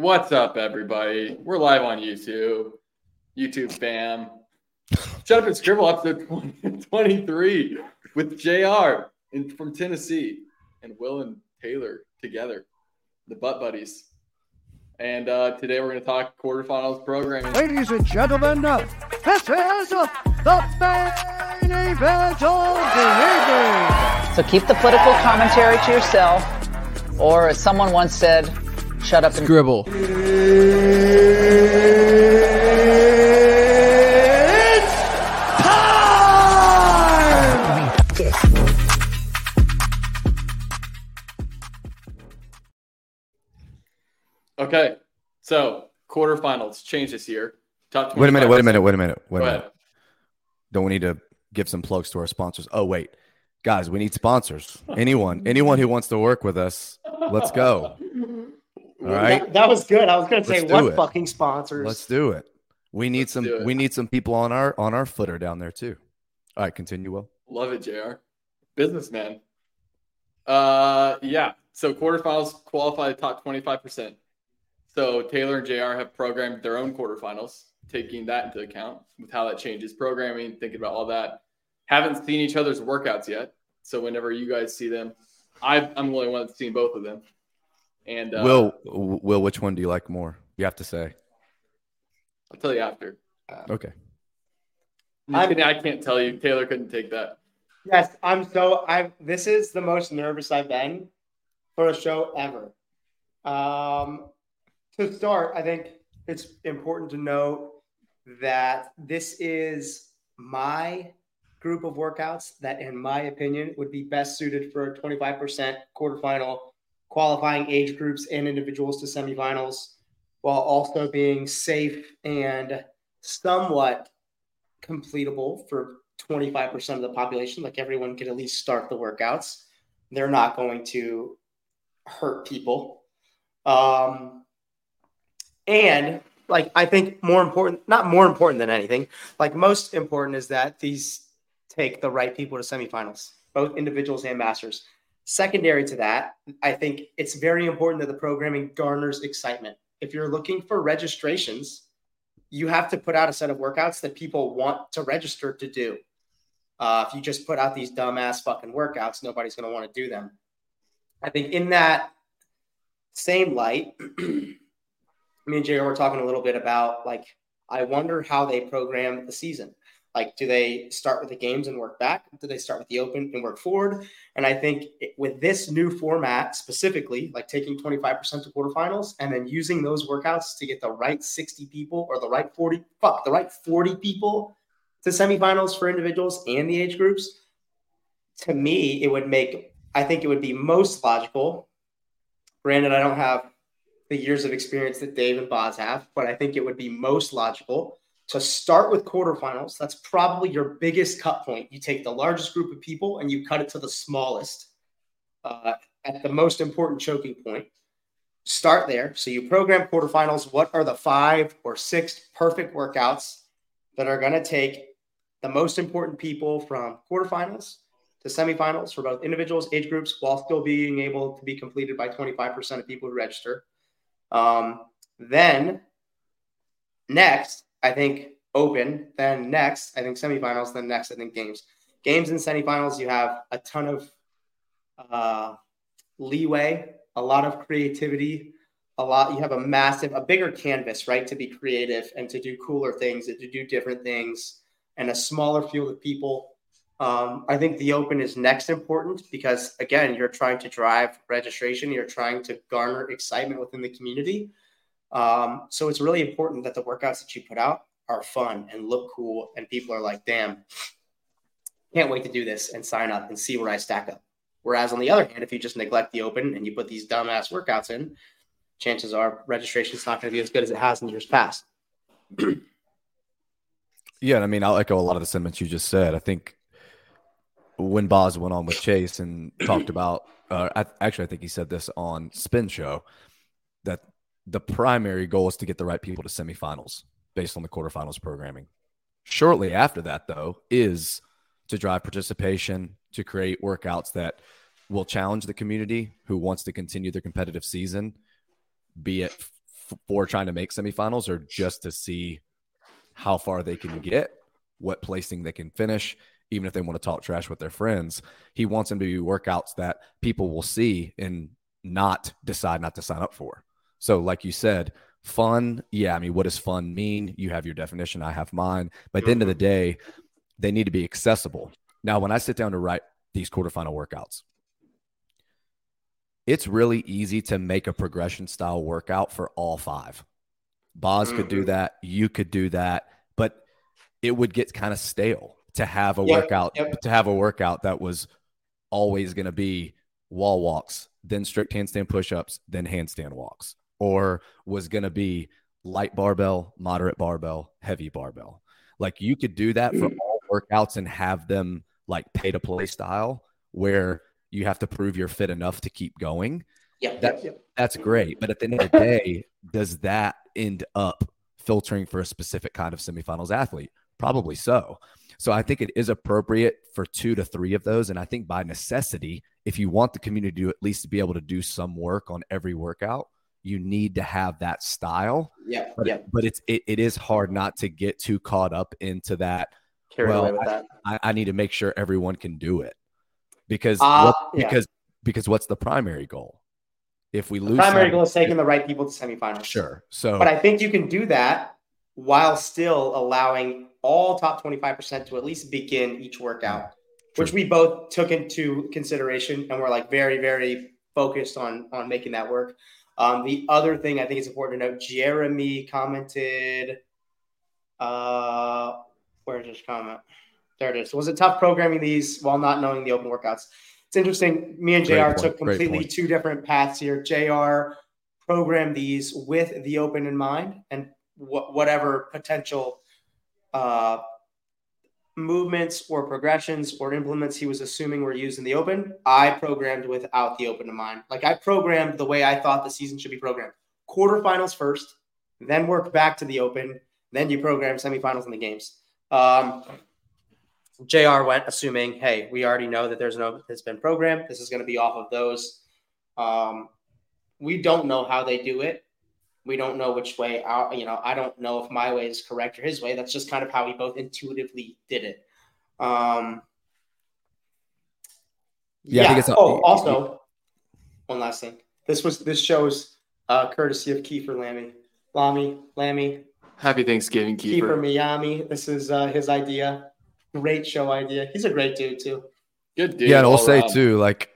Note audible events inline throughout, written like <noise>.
What's up, everybody? We're live on YouTube. YouTube fam. Shut up and scribble episode 20, 23 with JR in, from Tennessee and Will and Taylor together, the butt buddies. And uh, today we're going to talk quarterfinals programming. Ladies and gentlemen, uh, this is uh, the main event of the evening. So keep the political commentary to yourself, or as someone once said, shut up and Scribble. Time. Okay, so quarterfinals change this year. Top Wait a minute, wait a minute, wait a minute, wait Go a ahead. minute. Don't we need to give some plugs to our sponsors? Oh, wait. Guys, we need sponsors. Anyone, anyone who wants to work with us, let's go. <laughs> All right. That, that was good. I was going to say Let's what fucking sponsors. Let's do it. We need Let's some we need some people on our on our footer down there too. All right, continue, Will. Love it, JR. Businessman. Uh, yeah. So quarterfinals qualify the top 25%. So Taylor and JR have programmed their own quarterfinals, taking that into account with how that changes programming, thinking about all that. Haven't seen each other's workouts yet. So whenever you guys see them, I, I'm the only one that's seen both of them. And uh, Will, Will, which one do you like more? You have to say. I'll tell you after. Okay. I'm kidding, I can't tell you. Taylor couldn't take that. Yes, I'm so I this is the most nervous I've been for a show ever. Um to start, I think it's important to note that this is my group of workouts that in my opinion would be best suited for a 25% quarterfinal qualifying age groups and individuals to semifinals while also being safe and somewhat completable for 25% of the population. Like everyone could at least start the workouts. They're not going to hurt people. Um, and like, I think more important, not more important than anything, like most important is that these take the right people to semifinals, both individuals and masters. Secondary to that, I think it's very important that the programming garners excitement. If you're looking for registrations, you have to put out a set of workouts that people want to register to do. Uh, if you just put out these dumbass fucking workouts, nobody's going to want to do them. I think in that same light, <clears throat> me and Jay were talking a little bit about like, I wonder how they program the season. Like, do they start with the games and work back? Do they start with the open and work forward? And I think it- with this new format specifically, like taking 25% to quarterfinals and then using those workouts to get the right 60 people or the right 40, fuck, the right 40 people to semifinals for individuals and the age groups, to me, it would make, I think it would be most logical. Granted, I don't have the years of experience that Dave and Boz have, but I think it would be most logical to start with quarterfinals. That's probably your biggest cut point. You take the largest group of people and you cut it to the smallest uh, at the most important choking point. Start there. So you program quarterfinals. What are the five or six perfect workouts that are going to take the most important people from quarterfinals to semifinals for both individuals, age groups, while still being able to be completed by 25% of people who register. Um, then next, I think open, then next, I think semifinals, then next, I think games. Games and semifinals, you have a ton of uh, leeway, a lot of creativity, a lot. You have a massive, a bigger canvas, right, to be creative and to do cooler things and to do different things, and a smaller field of people. Um, I think the open is next important because again, you're trying to drive registration. You're trying to garner excitement within the community. Um, so it's really important that the workouts that you put out are fun and look cool, and people are like, "Damn, can't wait to do this and sign up and see where I stack up." Whereas on the other hand, if you just neglect the open and you put these dumbass workouts in, chances are registration is not going to be as good as it has in years past. <clears throat> Yeah, and I mean, I'll echo a lot of the sentiments you just said. I think when Boz went on with Chase and talked about, uh, I, actually, I think he said this on Spin Show the primary goal is to get the right people to semifinals based on the quarterfinals programming. Shortly after that, though, is to drive participation, to create workouts that will challenge the community who wants to continue their competitive season, be it f- for trying to make semifinals or just to see how far they can get, what placing they can finish, even if they want to talk trash with their friends. He wants them to be workouts that people will see and not decide not to sign up for. So, like you said, fun. Yeah, I mean, what does fun mean? You have your definition, I have mine. But at the end of the mm-hmm. day, they need to be accessible. Now, when I sit down to write these quarterfinal workouts, it's really easy to make a progression style workout for all five. Boz could do mm-hmm. that. You could do that, but it would get kind of stale to have a Yep, workout yep. to have a workout that was always going to be wall walks, then strict handstand push-ups, then handstand walks, or was going to be light barbell, moderate barbell, heavy barbell. Like you could do that for mm. all workouts and have them like pay to play style where you have to prove you're fit enough to keep going. Yep. That- yep. That's great. But at the end of the day, does that end up filtering for a specific kind of semifinals athlete? Probably so. So I think it is appropriate for two to three of those. And I think by necessity, if you want the community to at least be able to do some work on every workout, you need to have that style. Yeah. But, yeah. but it's it, it is hard not to get too caught up into that. Carried well, away with that. I, I need to make sure everyone can do it because Uh, what, yeah. because because what's the primary goal? If we The lose primary goal is taking the right people to semifinals. Sure. So But I think you can do that while still allowing all top 25% to at least begin each workout, which we both took into consideration and we're like very, very focused on on making that work. Um, the other thing I think it's important to note, Jeremy commented, uh, where's his comment? There it is. Was it tough programming these while not knowing the open workouts? It's interesting. Me and JR point. took completely two different paths here. JR programmed these with the open in mind and wh- whatever potential uh, movements or progressions or implements he was assuming were used in the open, I programmed without the open in mind. Like I programmed the way I thought the season should be programmed. Quarterfinals first, then work back to the open, then you program semifinals and the games. Um, JR went assuming, hey, we already know that there's no it's been programmed. This is going to be off of those. Um, we don't know how they do it. We don't know which way out. You know, I don't know if my way is correct or his way. That's just kind of how we both intuitively did it. Um, Yeah, I think it's a- oh, also, one last thing. This was this shows uh, courtesy of Kiefer Lammy, Lamy, Lammy, Happy Thanksgiving, Kiefer Keeper. Miami. This is uh, his idea. Great show idea. He's a great dude too. Good dude. yeah, and I'll all say around. too, like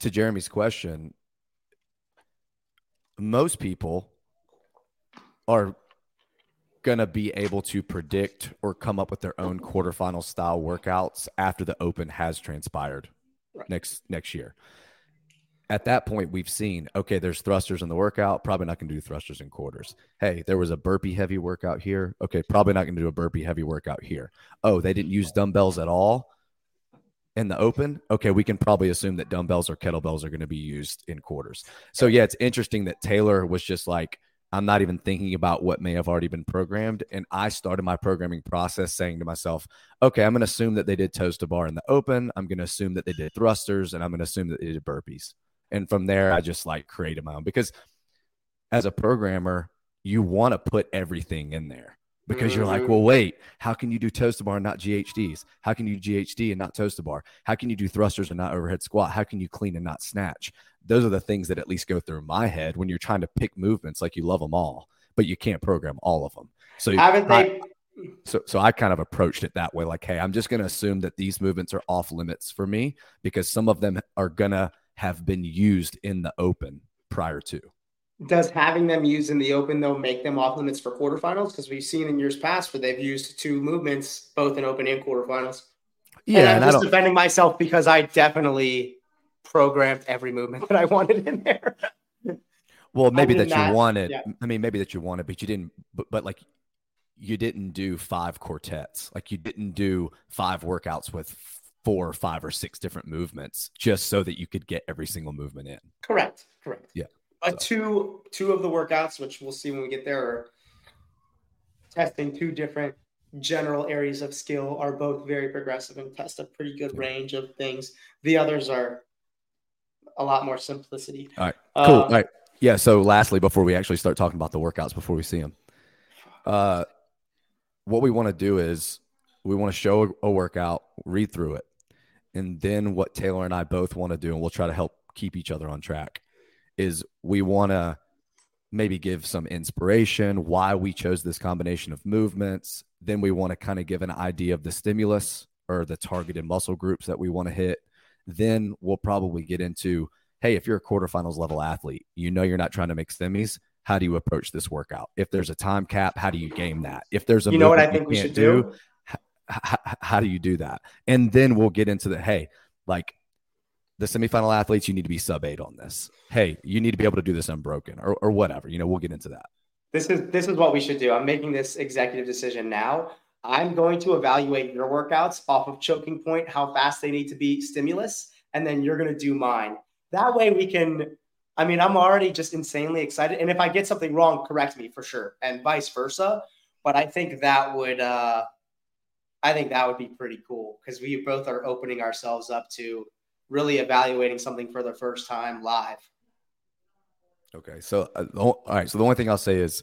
to Jeremy's question, most people are gonna be able to predict or come up with their own quarterfinal style workouts after the open has transpired Right. next next year. At that point, we've seen okay, there's thrusters in the workout. Probably not going to do thrusters in quarters. Hey, there was a burpee heavy workout here. Okay, probably not going to do a burpee heavy workout here. Oh, they didn't use dumbbells at all in the open, okay, we can probably assume that dumbbells or kettlebells are going to be used in quarters. So yeah, it's interesting that Taylor was just like, I'm not even thinking about what may have already been programmed. And I started my programming process saying to myself, okay, I'm going to assume that they did toes to bar in the open. I'm going to assume that they did thrusters and I'm going to assume that they did burpees. And from there, I just like created my own because as a programmer, you want to put everything in there because you're like, well, mm-hmm. wait, how can you do toes to bar and not GHDs? How can you do GHD and not toes to bar? How can you do thrusters and not overhead squat? How can you clean and not snatch? Those are the things that at least go through my head when you're trying to pick movements like you love them all, but you can't program all of them. So Haven't I- they? so so I kind of approached it that way like hey I'm just going to assume that these movements are off limits for me because some of them are going to have been used in the open prior to. Does having them used in the open though make them off limits for quarterfinals? Because we've seen in years past where they've used two movements both in open and quarterfinals. and I'm and just defending myself because I definitely programmed every movement that I wanted in there. well maybe did that you wanted yeah. I mean maybe that you wanted but you didn't but, but like you didn't do five quartets like you didn't do five workouts with four or five or six different movements just so that you could get every single movement in. correct, correct. Yeah, Uh, so. two two of the workouts, which we'll see when we get there, are testing two different general areas of skill. Are both very progressive and test a pretty good range of things. The others are a lot more simplicity. All right. Cool. Um, All right. Yeah. So, lastly, before we actually start talking about the workouts, before we see them, uh, what we want to do is we want to show a, a workout, read through it, and then what Taylor and I both want to do, and we'll try to help keep each other on track, is we want to maybe give some inspiration why we chose this combination of movements. Then we want to kind of give an idea of the stimulus or the targeted muscle groups that we want to hit. Then we'll probably get into hey, if you're a quarterfinals level athlete, you know you're not trying to make semis. How do you approach this workout? If there's a time cap, how do you game that? If there's a You know what I think we should do? h- h- how do you do that? And then we'll get into the hey, like the semifinal athletes, you need to be sub eight on this. Hey, you need to be able to do this unbroken or, or whatever. You know, we'll get into that. This is this is what we should do. I'm making this executive decision now. I'm going to evaluate your workouts off of choking point, how fast they need to be stimulus, and then you're going to do mine. That way we can I mean, I'm already just insanely excited and if I get something wrong, correct me for sure and vice versa, but I think that would uh I think that would be pretty cool cuz we both are opening ourselves up to really evaluating something for the first time live. Okay. So, uh, o- all right. So, the only thing I'll say is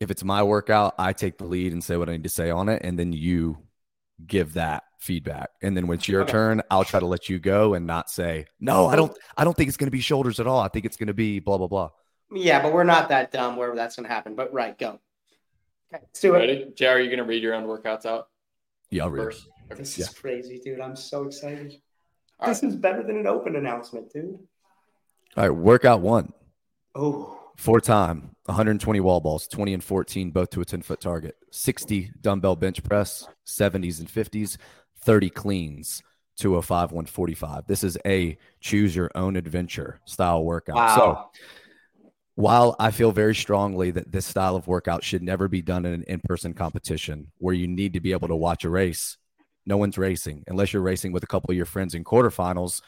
if it's my workout, I take the lead and say what I need to say on it. And then you give that feedback. And then when it's your Okay. turn, I'll try to let you go and not say, no, I don't, I don't think it's going to be shoulders at all. I think it's going to be blah, blah, blah. Yeah, but we're not that dumb where that's going to happen. But right, go. Okay, let's do it. Ready? Jay, are you gonna read your own workouts out Yeah. I'll read. it. first? This is crazy, dude. I'm so excited. All this is better than an open announcement, dude. All right. Workout one. Oh, Four time, 120 wall balls, 20 and 14, both to a 10 foot target, 60 dumbbell bench press, 70s and 50s, 30 cleans, 205, 145. This is a choose your own adventure style workout. So, while I feel very strongly that this style of workout should never be done in an in person competition where you need to be able to watch a race, no one's racing unless you're racing with a couple of your friends in quarterfinals.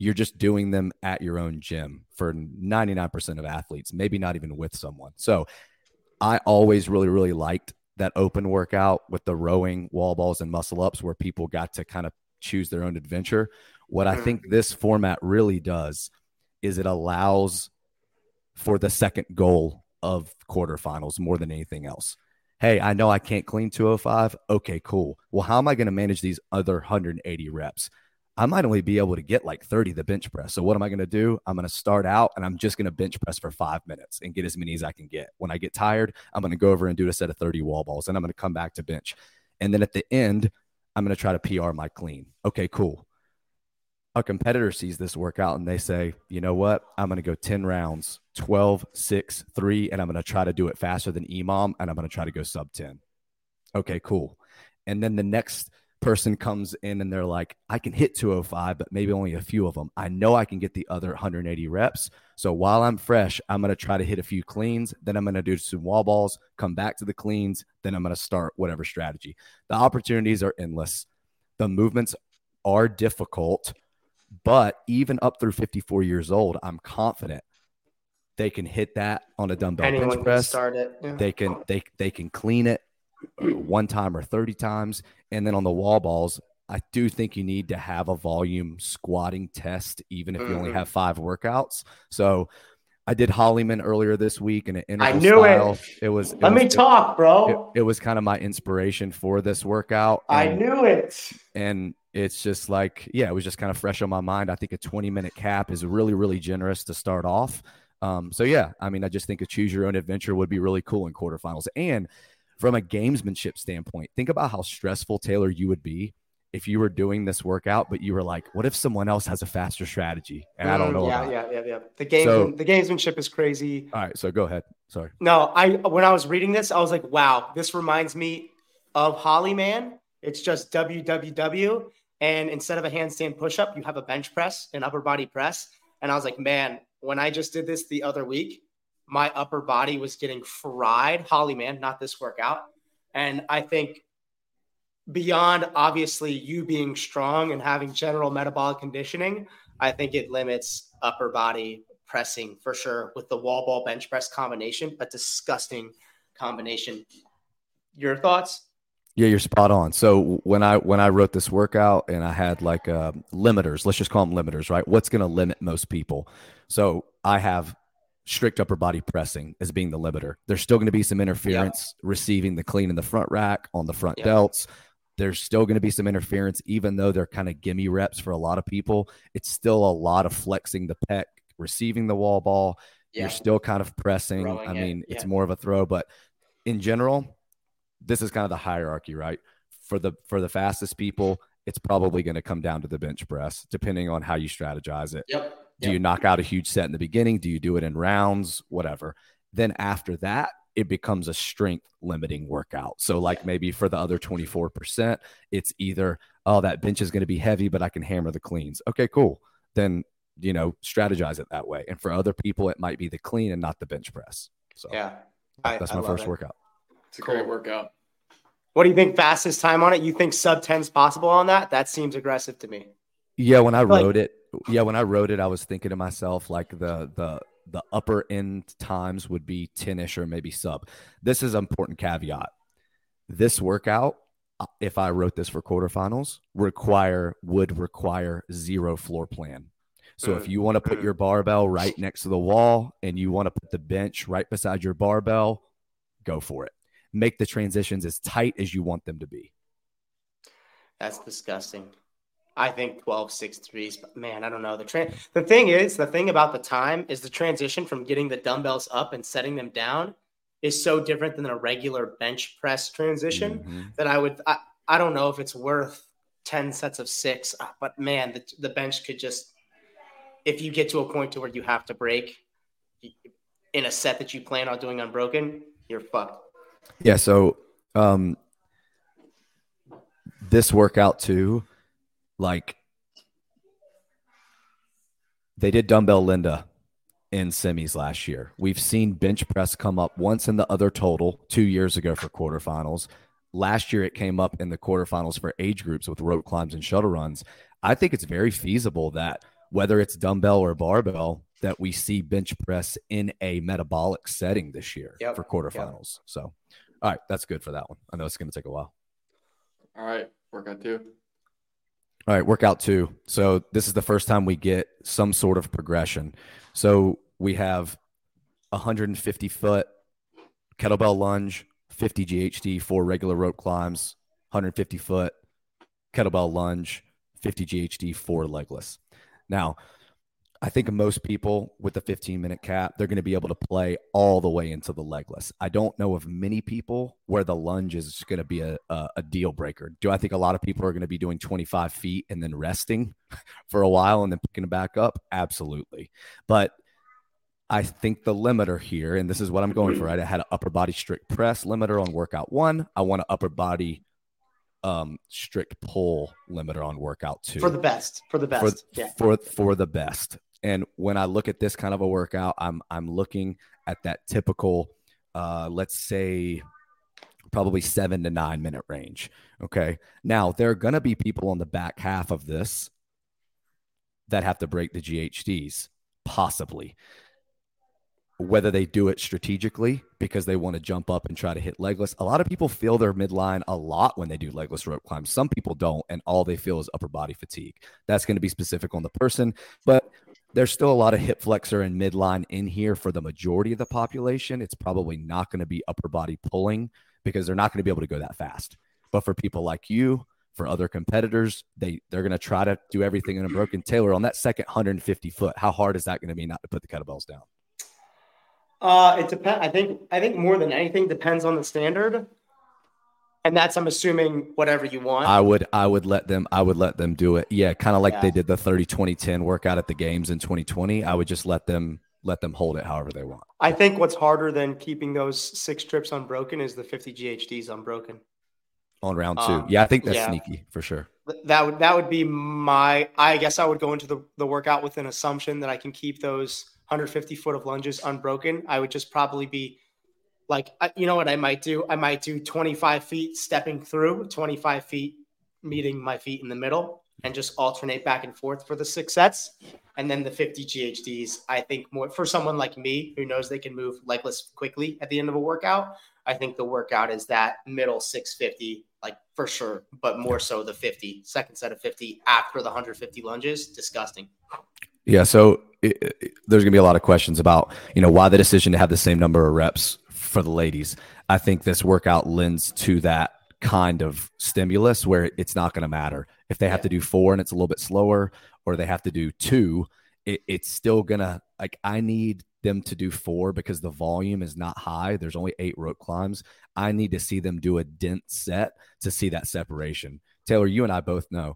You're just doing them at your own gym for 99% of athletes, maybe not even with someone. So I always really, really liked that open workout with the rowing, wall balls, and muscle ups where people got to kind of choose their own adventure. What I think mm-hmm. this format really does is it allows for the second goal of quarterfinals more than anything else. Hey, I know I can't clean 205. Okay, cool. Well, how am I going to manage these other 180 reps? I might only be able to get like 30 the bench press. So what am I going to do? I'm going to start out and I'm just going to bench press for five minutes and get as many as I can get. When I get tired, I'm going to go over and do a set of 30 wall balls and I'm going to come back to bench. And then at the end, I'm going to try to PR my clean. Okay, cool. A competitor sees this workout and they say, you know what? I'm going to go 10 rounds, 12, 6, 3, and I'm going to try to do it faster than EMOM and I'm going to try to go sub 10. Okay, cool. And then the next person comes in and they're like, I can hit 205, but maybe only a few of them. I know I can get the other 180 reps. So while I'm fresh, I'm going to try to hit a few cleans. Then I'm going to do some wall balls, come back to the cleans. Then I'm going to start whatever strategy. The opportunities are endless. The movements are difficult, but even up through 54 years old, I'm confident they can hit that on a dumbbell Anyone bench can start it. Yeah. they can they they can clean it one time or 30 times and then on the wall balls i do think you need to have a volume squatting test even if you only Mhm. have five workouts so i did Holleyman earlier this week in an interval I knew it. style. it was it Let was, me talk, bro. it was kind of my inspiration for this workout I knew it. and it's just like, yeah, it was just kind of fresh on my mind. I think a 20 minute cap is really, really generous to start off. Um, so yeah, I mean, I just think a choose your own adventure would be really cool in quarterfinals. And from a gamesmanship standpoint, think about how stressful Taylor you would be if you were doing this workout, but you were like, what if someone else has a faster strategy? And I don't Mm, know. Yeah, about yeah, yeah, yeah. The game, So- the gamesmanship is crazy. All right. So go ahead. Sorry. No, I when I was reading this, I was like, wow, this reminds me of Holleyman. It's just WWW. And instead of a handstand push-up, you have a bench press, an upper body press. And I was like, man, when I just did this the other week, my upper body was getting fried. Holleyman, not this workout. And I think beyond obviously you being strong and having general metabolic conditioning, I think it limits upper body pressing for sure with the wall ball bench press combination, a disgusting combination. Your thoughts? Yeah, you're spot on. So when I when I wrote this workout and I had like uh, limiters, let's just call them limiters, right? What's going to limit most people? So I have strict upper body pressing as being the limiter. There's still going to be some interference receiving the clean in the front rack on the front Yeah. delts. There's still going to be some interference, even though they're kind of gimme reps for a lot of people. It's still a lot of flexing the pec, receiving the wall ball. You're still kind of pressing. Throwing I it, mean, it's more of a throw, but in general, this is kind of the hierarchy, right? For the for the fastest people, it's probably going to come down to the bench press, depending on how you strategize it. Yep. Do you knock out a huge set in the beginning? Do you do it in rounds? Whatever. Then after that, it becomes a strength limiting workout. So, like maybe for the other 24%, it's either, oh, that bench is going to be heavy, but I can hammer the cleans. Okay, cool. Then, you know, strategize it that way. And for other people, it might be the clean and not the bench press. So, Yeah. I- that's my love first it. workout. It's a great workout. What do you think fastest time on it? You think sub 10 is possible on that? That seems aggressive to me. Yeah, when I Like- wrote it, yeah, when I wrote it, I was thinking to myself like the the the upper end times would be 10ish or maybe sub. This is an important caveat. This workout, uh, if I wrote this for quarterfinals, require would require zero floor plan. So if you want to put mm. your barbell right next to the wall and you want to put the bench right beside your barbell, go for it. Make the transitions as tight as you want them to be. That's disgusting. I think 12 6 threes, but man, I don't know. The tra- the thing is, the thing about the time is the transition from getting the dumbbells up and setting them down is so different than a regular bench press transition Mhm. that I would I, I don't know if it's worth 10 sets of six, uh, but man, the, the bench could just if you get to a point to where you have to break in a set that you plan on doing unbroken, you're fucked. Yeah, so um this workout too, like they did dumbbell Linda in semis last year. We've seen bench press come up once in the other total two years ago for quarterfinals. Last year it came up in the quarterfinals for age groups with rope climbs and shuttle runs. I think it's very feasible that whether it's dumbbell or barbell, that we see bench press in a metabolic setting this year Yep, for quarterfinals. So all right, that's good for that one. I know it's going to take a while. All right. Workout two. All right, workout two. So this is the first time we get some sort of progression. So we have 150 foot kettlebell lunge, 50 GHD, four regular rope climbs, 150 foot kettlebell lunge, 50 GHD, four legless. Now, I think most people with the 15 minute cap, they're going to be able to play all the way into the legless. I don't know of many people where the lunge is going to be a, a, a deal breaker. Do I think a lot of people are going to be doing 25 feet and then resting <laughs> for a while and then picking it back up? Absolutely. But I think the limiter here, and this is what I'm going for, right? I had an upper body strict press limiter on workout one. I want an upper body um, strict pull limiter on workout two For the best. For the for, best. yeah. for for the best. And when I look at this kind of a workout, I'm I'm looking at that typical, uh, let's say, probably seven to nine minute range. Okay. Now there are gonna be people on the back half of this that have to break the GHDs, possibly. Whether they do it strategically because they want to jump up and try to hit legless. A lot of people feel their midline a lot when they do legless rope climbs. Some people don't, and all they feel is upper body fatigue. That's going to be specific on the person, but there's still a lot of hip flexor and midline in here for the majority of the population. It's probably not going to be upper body pulling because they're not going to be able to go that fast. But for people like you, for other competitors. They they're going to try to do everything in a broken Taylor on that second 150 foot. How hard is that going to be not to put the kettlebells down? Uh, it depends. I think I think more than anything depends on the standard, and that's I'm assuming whatever you want. I would I would let them I would let them do it. Yeah, kind of like Yeah. they did the 30 20 10 workout at the games in 2020. I would just let them let them hold it however they want. I think what's harder than keeping those six trips unbroken is the 50 GHDs unbroken. On round 2. Um, yeah, I think that's yeah. sneaky for sure. That would that would be my. I guess I would go into the, the workout with an assumption that I can keep those 150 foot of lunges unbroken. I would just probably be like, I- you know what I might do? I might do 25 feet stepping through, 25 feet meeting my feet in the middle, and just alternate back and forth for the six sets. And then the 50 GHDs, I think more for someone like me who knows they can move legless quickly at the end of a workout. I think the workout is that middle 650, like for sure, but more so the 50, second set of 50 after the 150 lunges. Disgusting. Yeah, so it, it- there's going to be a lot of questions about, you know, why the decision to have the same number of reps for the ladies. I think this workout lends to that kind of stimulus where it's not going to matter if they have Yeah. to do four and it's a little bit slower, or they have to do two. It, it's still gonna like I need them to do four because the volume is not high. There's only eight rope climbs. I need to see them do a dense set to see that separation. Taylor, you and I both know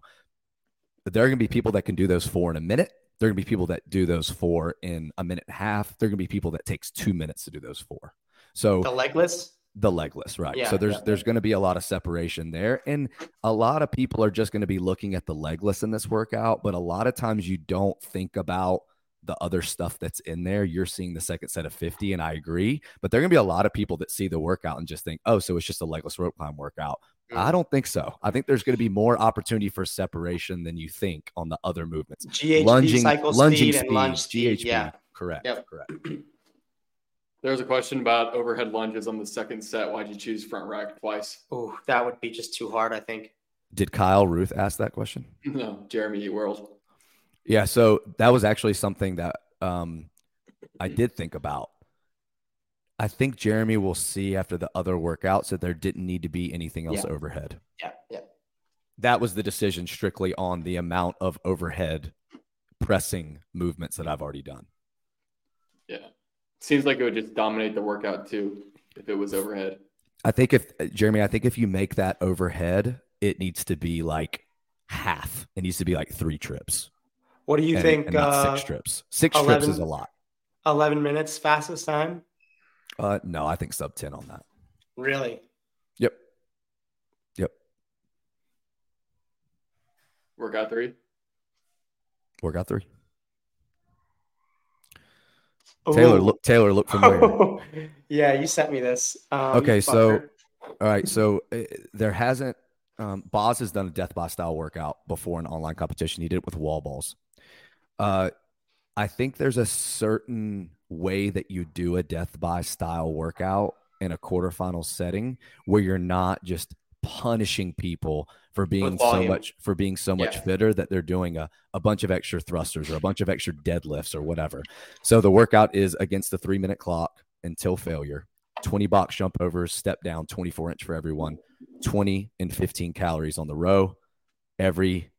that there are going to be people that can do those four in a minute. There are going to be people that do those four in a minute and a half. There are going to be people that takes two minutes to do those four. So The legless. the legless, right? Yeah, so there's yeah. there's going to be a lot of separation there, and a lot of people are just going to be looking at the legless in this workout. But a lot of times you don't think about the other stuff that's in there. You're seeing the second set of 50, and I agree. But there are going to be a lot of people that see the workout and just think, oh, so it's just a legless rope climb workout. Mm. I don't think so. I think there's going to be more opportunity for separation than you think on the other movements. GHD cycle lunging speed and lunge speed. GHD, Yeah. correct, Yep. correct. <clears throat> There was a question about overhead lunges on the second set. Why'd you choose front rack twice? Oh, that would be just too hard. I think. Did Kyle Ruth ask that question? <laughs> No, Jeremy Eat World. Yeah, so that was actually something that um, I did think about. I think Jeremy will see after the other workouts that there didn't need to be anything else Yeah. overhead. Yeah. Yeah. That was the decision strictly on the amount of overhead pressing movements that I've already done. Yeah. Seems like it would just dominate the workout too if it was overhead. I think if Jeremy, I think if you make that overhead, it needs to be like half. It needs to be like three trips. What do you and, think? and not uh, six trips. Six trips is a lot. 11 minutes fastest time. Uh, no, I think sub ten on that. Really? Yep. Yep. Workout three. Workout three. Taylor, Ooh. look. Taylor, look familiar. <laughs> yeah, you sent me this. Um, Okay, so- All right, so uh, there hasn't. Um, Boz has done a death by style workout before an online competition. He did it with wall balls. Uh, I think there's a certain way that you do a death by style workout in a quarterfinal setting where you're not just punishing people for being so much for being so much Yeah. fitter that they're doing a, a bunch of extra thrusters or a bunch of extra deadlifts or whatever. So the workout is against the three minute clock until failure. 20 box jump overs, step down, 24 inch for everyone, 20 and 15 calories on the row. Every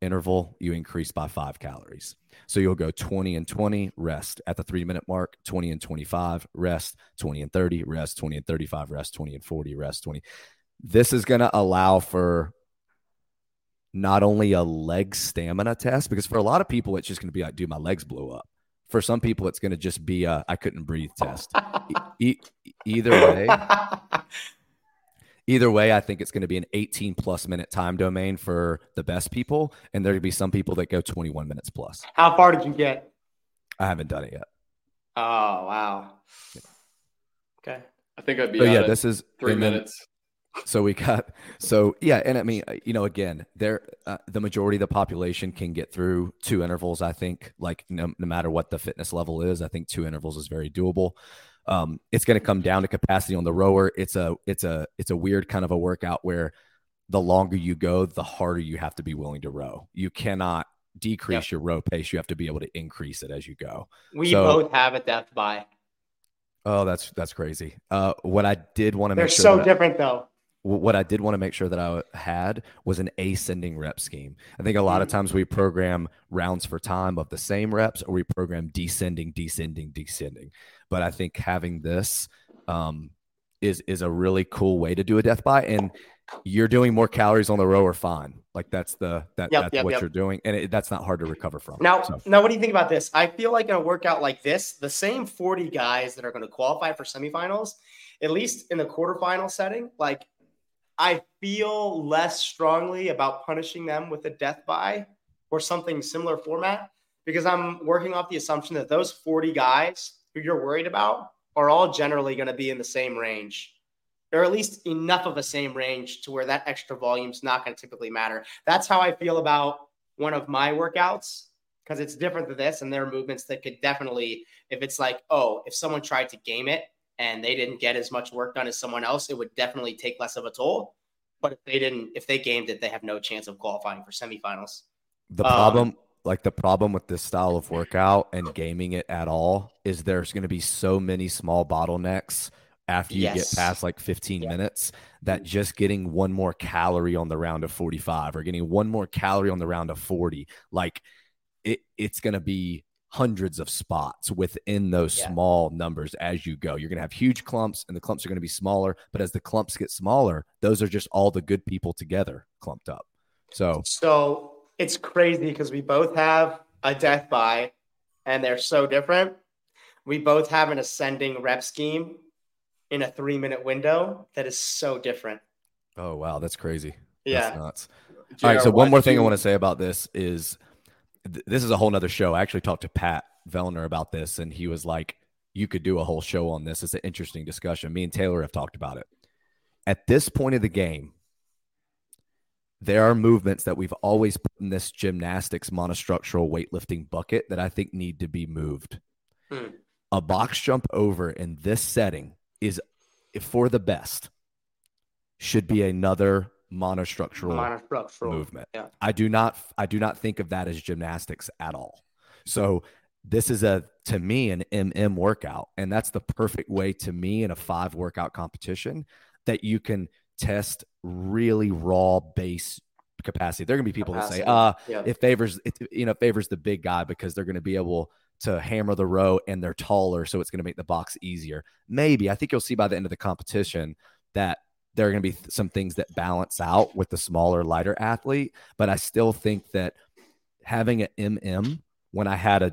interval, you increase by five calories. So you'll go 20 and 20, rest at the three minute mark, 20 and 25, rest, 20 and 30, rest, 20 and 35, rest, 20 and 40, rest, 20. This is going to allow for not only a leg stamina test, because for a lot of people, it's just going to be like, do my legs blow up. For some people, it's going to just be a I couldn't breathe test. E- e- either way, either way, I think it's going to be an 18 plus minute time domain for the best people, and there going to be some people that go 21 minutes plus. How far did you get? I haven't done it yet. Oh, wow. Okay. I think I'd be So out yeah, this is three and then- minutes. So we got so yeah, and I mean, uh, you know, again, there uh, the majority of the population can get through two intervals. I think, like no, no matter what the fitness level is, I think two intervals is very doable. Um, it's going to come down to capacity on the rower. It's a it's a it's a weird kind of a workout where the longer you go, the harder you have to be willing to row. You cannot decrease your row pace. You have to be able to increase it as you go. We So- both have a death by. Oh, that's that's crazy. Uh, what I did want to They're make sure so that I- different, though. What I did want to make sure that I had was an ascending rep scheme. I think a lot of times we program rounds for time of the same reps, or we program descending, descending, descending. But I think having this um, is is a really cool way to do a death by, and you're doing more calories on the rower. Fine, like that's the that Yep, that's yep, what yep. you're doing, and it, that's not hard to recover from. Now, So, now, what do you think about this? I feel like in a workout like this, the same 40 guys that are going to qualify for semifinals, at least in the quarterfinal setting, like I feel less strongly about punishing them with a death by or something similar format because I'm working off the assumption that those 40 guys who you're worried about are all generally going to be in the same range or at least enough of a same range to where that extra volume is not going to typically matter. That's how I feel about one of my workouts because it's different than this and there are movements that could definitely if it's like oh if someone tried to game it and they didn't get as much work done as someone else it would definitely take less of a toll but if they didn't if they gamed it they have no chance of qualifying for semifinals the Um, problem, like the problem with this style of workout and gaming it at all, is there's going to be so many small bottlenecks after you Yes. get past like 15 Yeah. minutes that just getting one more calorie on the round of 45 or getting one more calorie on the round of 40, like it, it's going to be hundreds of spots within those Yeah. small numbers as you go. You're going to have huge clumps and the clumps are going to be smaller, but as the clumps get smaller, those are just all the good people together clumped up. So So it's crazy because we both have a death by and they're so different. We both have an ascending rep scheme in a three minute window that is so different. Oh wow, that's crazy. Yeah. That's nuts. All right, so one more thing I want to say about this is th- this is a whole nother show. I actually talked to Pat Vellner about this, and he was like, "You could do a whole show on this. It's an interesting discussion." Me and Taylor have talked about it. At this point of the game, there are movements that we've always put in this gymnastics monostructural weightlifting bucket that I think need to be moved. Hmm. A box jump over in this setting is for the best. Should be another monostructural Monostructural. movement. Yeah. I do not I do not think of that as gymnastics at all. So this is a to me an MM workout and that's the perfect way to me in a five workout competition that you can test really raw base capacity. There're going to be people that say, Capacity. "Uh, Yeah. it favors it you know favors the big guy because they're going to be able to hammer the row and they're taller so it's going to make the box easier maybe i think you'll see by the end of the competition that there are going to be th- some things that balance out with the smaller lighter athlete but i still think that having an mm when i had a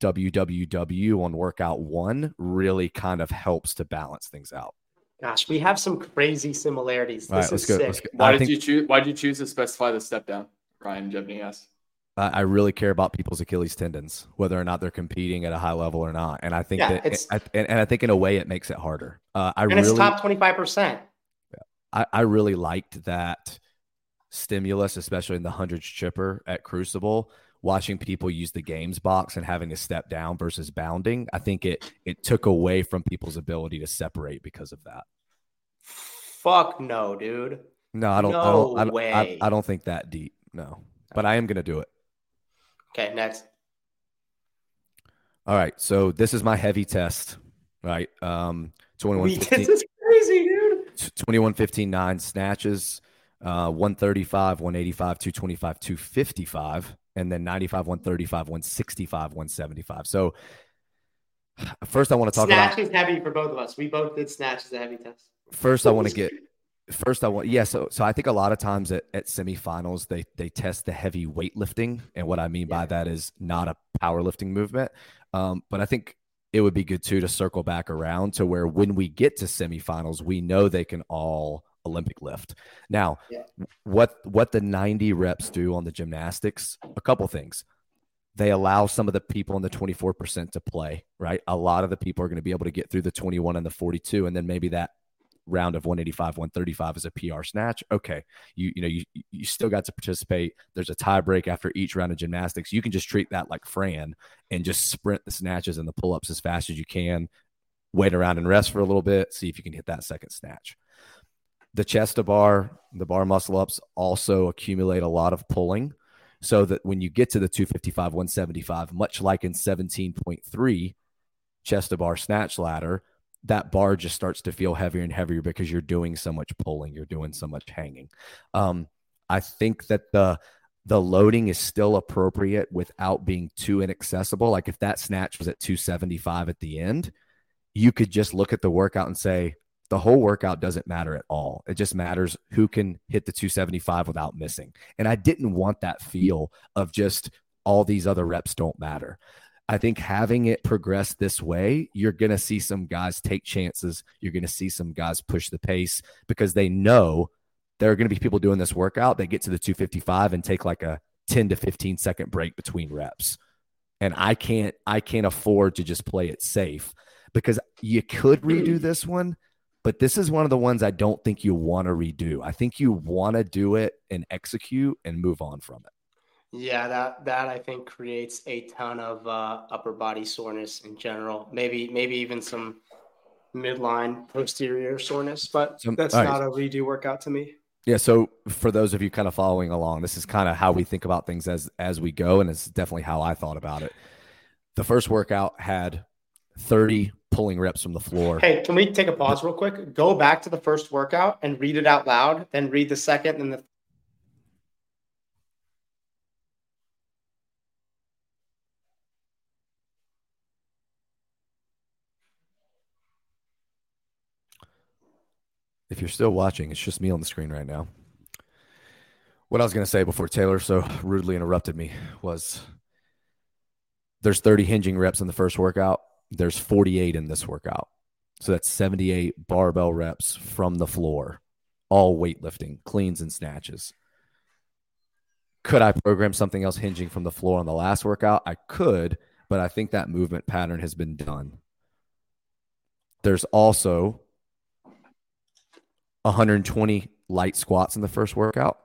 www on workout one really kind of helps to balance things out Gosh, we have some crazy similarities. all right This let's is go sick. Why I did think you choose? Why did you choose to specify the step down? Ryan Jebney asked. I I really care about people's Achilles tendons, whether or not they're competing at a high level or not. And I think Yeah, that, it's- I, and, and I think in a way it makes it harder. Uh, I And really, it's top 25%. I, I really liked that stimulus, especially in the hundreds chipper at Crucible. Watching people use the games box and having to step down versus bounding, I think it it took away from people's ability to separate because of that. Fuck no, dude. No, I don't. I No don't. I, don't I, way. I don't think that deep. No, but I am going to do it. Okay, next. All right. So this is my heavy test. Right. Um, twenty one <laughs> fifteen. this is. 21 15 9 snatches uh 135 185 225 255 and then 95 135 165 175 so first i want to talk Snatch about is heavy for both of us. We both did snatch as a heavy test. first i want to get first i want yeah so so i think a lot of times at, at semifinals they they test the heavy weightlifting and what i mean by that is not a powerlifting movement um but i think it would be good too to circle back around to where when we get to semifinals we know they can all olympic lift. Now Yeah. what what the 90 reps do on the gymnastics a couple things. They allow some of the people in the 24% to play right? A lot of the people are going to be able to get through the 21 and the 42 and then maybe that round of 185 135 is a pr snatch. Okay you you know you you still got to participate. There's a tie break after each round of gymnastics. You can just treat that like fran and just sprint the snatches and the pull-ups as fast as you can wait around and rest for a little bit see if you can hit that second snatch. The chest to bar the bar muscle ups also accumulate a lot of pulling so that when you get to the 255 175 much like in 17.3 chest to bar snatch ladder that bar just starts to feel heavier and heavier because you're doing so much pulling, you're doing so much hanging. Um, I think that the the loading is still appropriate without being too inaccessible. Like if that snatch was at 275 at the end, you could just look at the workout and say the whole workout doesn't matter at all. It just matters who can hit the 275 without missing. And I didn't want that feel of just all these other reps don't matter. I think having it progress this way, you're going to see some guys take chances. You're going to see some guys push the pace because they know there are going to be people doing this workout that get to the 255 and take like a 10 to 15 second break between reps. And I can't I can't afford to just play it safe because you could redo <clears throat> this one, but this is one of the ones I don't think you want to redo. I think you want to do it and execute and move on from it. Yeah, that that I think creates a ton of uh, upper body soreness in general. Maybe maybe even some midline posterior soreness, but that's right. not a redo workout to me. Yeah, so for those of you kind of following along, this is kind of how we think about things as as we go, and it's definitely how I thought about it. The first workout had 30 pulling reps from the floor. Hey, can we take a pause real quick? Go back to the first workout and read it out loud, then read the second and the If you're still watching, it's just me on the screen right now. What I was going to say before Taylor so rudely interrupted me was there's 30 hinging reps in the first workout. There's 48 in this workout. So that's 78 barbell reps from the floor, all weightlifting, cleans and snatches. Could I program something else hinging from the floor on the last workout? I could, but I think that movement pattern has been done. There's also 120 light squats in the first workout.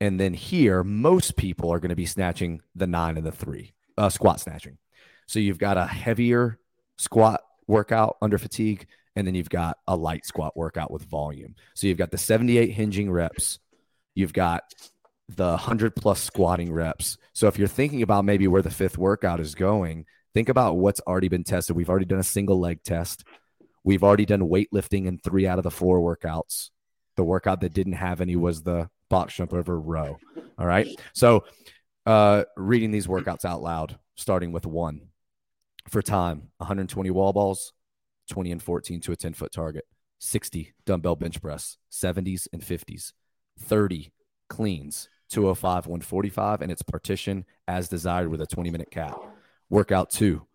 And then here, most people are going to be snatching the nine and the three, uh, squat snatching. So you've got a heavier squat workout under fatigue, and then you've got a light squat workout with volume. So you've got the 78 hinging reps, you've got the 100 plus squatting reps. So if you're thinking about maybe where the fifth workout is going, think about what's already been tested. We've already done a single leg test. We've already done weightlifting in three out of the four workouts. The workout that didn't have any was the box jump over row. All right. So, uh, reading these workouts out loud, starting with one for time 120 wall balls, 20 and 14 to a 10 foot target, 60 dumbbell bench press, 70s and 50s, 30 cleans, 205, 145, and it's partition as desired with a 20 minute cap. Workout two,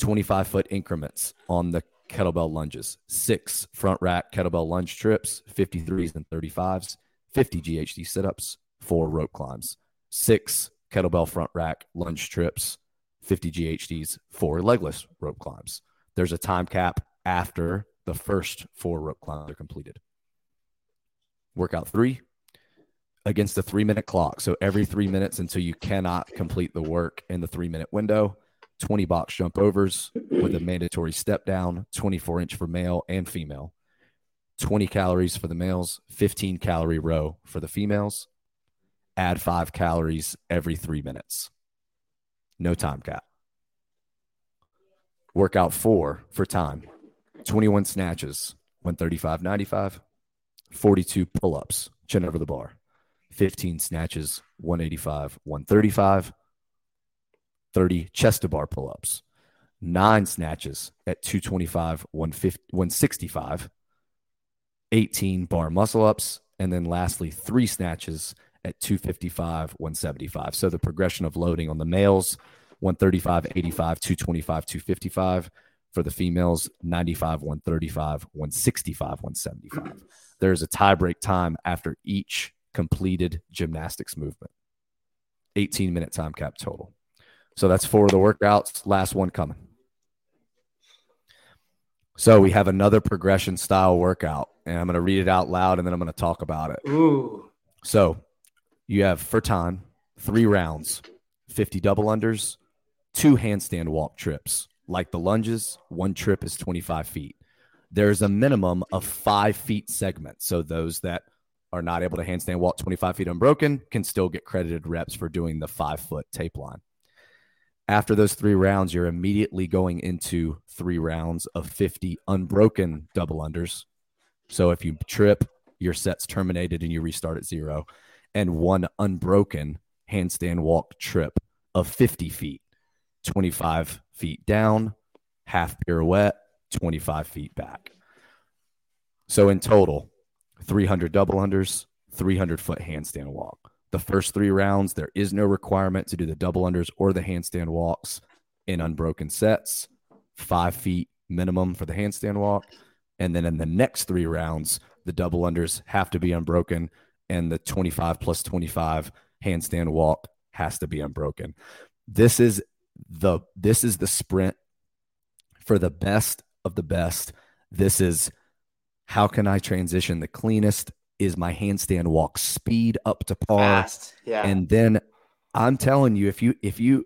25 foot increments on the kettlebell lunges, six front rack kettlebell lunge trips, 53s and 35s, 50 GHD sit ups, four rope climbs, six kettlebell front rack lunge trips, 50 GHDs, four legless rope climbs. There's a time cap after the first four rope climbs are completed. Workout three against the three minute clock. So every three minutes until you cannot complete the work in the three minute window. 20 box jump overs with a mandatory step down, 24 inch for male and female, 20 calories for the males, 15 calorie row for the females. Add five calories every three minutes. No time cap. Workout four for time 21 snatches, 135, 95, 42 pull ups, chin over the bar, 15 snatches, 185, 135. 30 chest to bar pull ups, nine snatches at 225, 150, 165, 18 bar muscle ups, and then lastly, three snatches at 255, 175. So the progression of loading on the males 135, 85, 225, 255. For the females, 95, 135, 165, 175. There's a tie break time after each completed gymnastics movement. 18 minute time cap total. So that's four of the workouts. Last one coming. So we have another progression style workout, and I'm going to read it out loud and then I'm going to talk about it. Ooh. So you have for time three rounds, 50 double unders, two handstand walk trips. Like the lunges, one trip is 25 feet. There's a minimum of five feet segment. So those that are not able to handstand walk 25 feet unbroken can still get credited reps for doing the five foot tape line. After those three rounds, you're immediately going into three rounds of 50 unbroken double unders. So if you trip, your set's terminated and you restart at zero, and one unbroken handstand walk trip of 50 feet, 25 feet down, half pirouette, 25 feet back. So in total, 300 double unders, 300 foot handstand walk. The first three rounds, there is no requirement to do the double unders or the handstand walks in unbroken sets, five feet minimum for the handstand walk. And then in the next three rounds, the double unders have to be unbroken, and the 25 plus 25 handstand walk has to be unbroken. This is the this is the sprint for the best of the best. This is how can I transition the cleanest? Is my handstand walk speed up to par? Fast. Yeah. And then I'm telling you, if you if you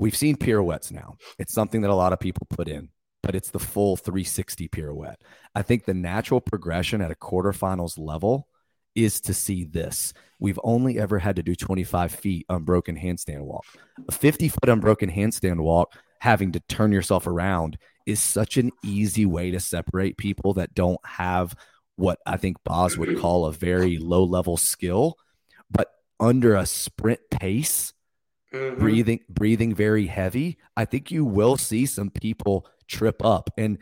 we've seen pirouettes now. It's something that a lot of people put in, but it's the full 360 pirouette. I think the natural progression at a quarterfinals level is to see this. We've only ever had to do 25 feet unbroken handstand walk. A 50 foot unbroken handstand walk, having to turn yourself around, is such an easy way to separate people that don't have what I think Boz would call a very low level skill, but under a sprint pace, Mhm. breathing breathing very heavy, I think you will see some people trip up. And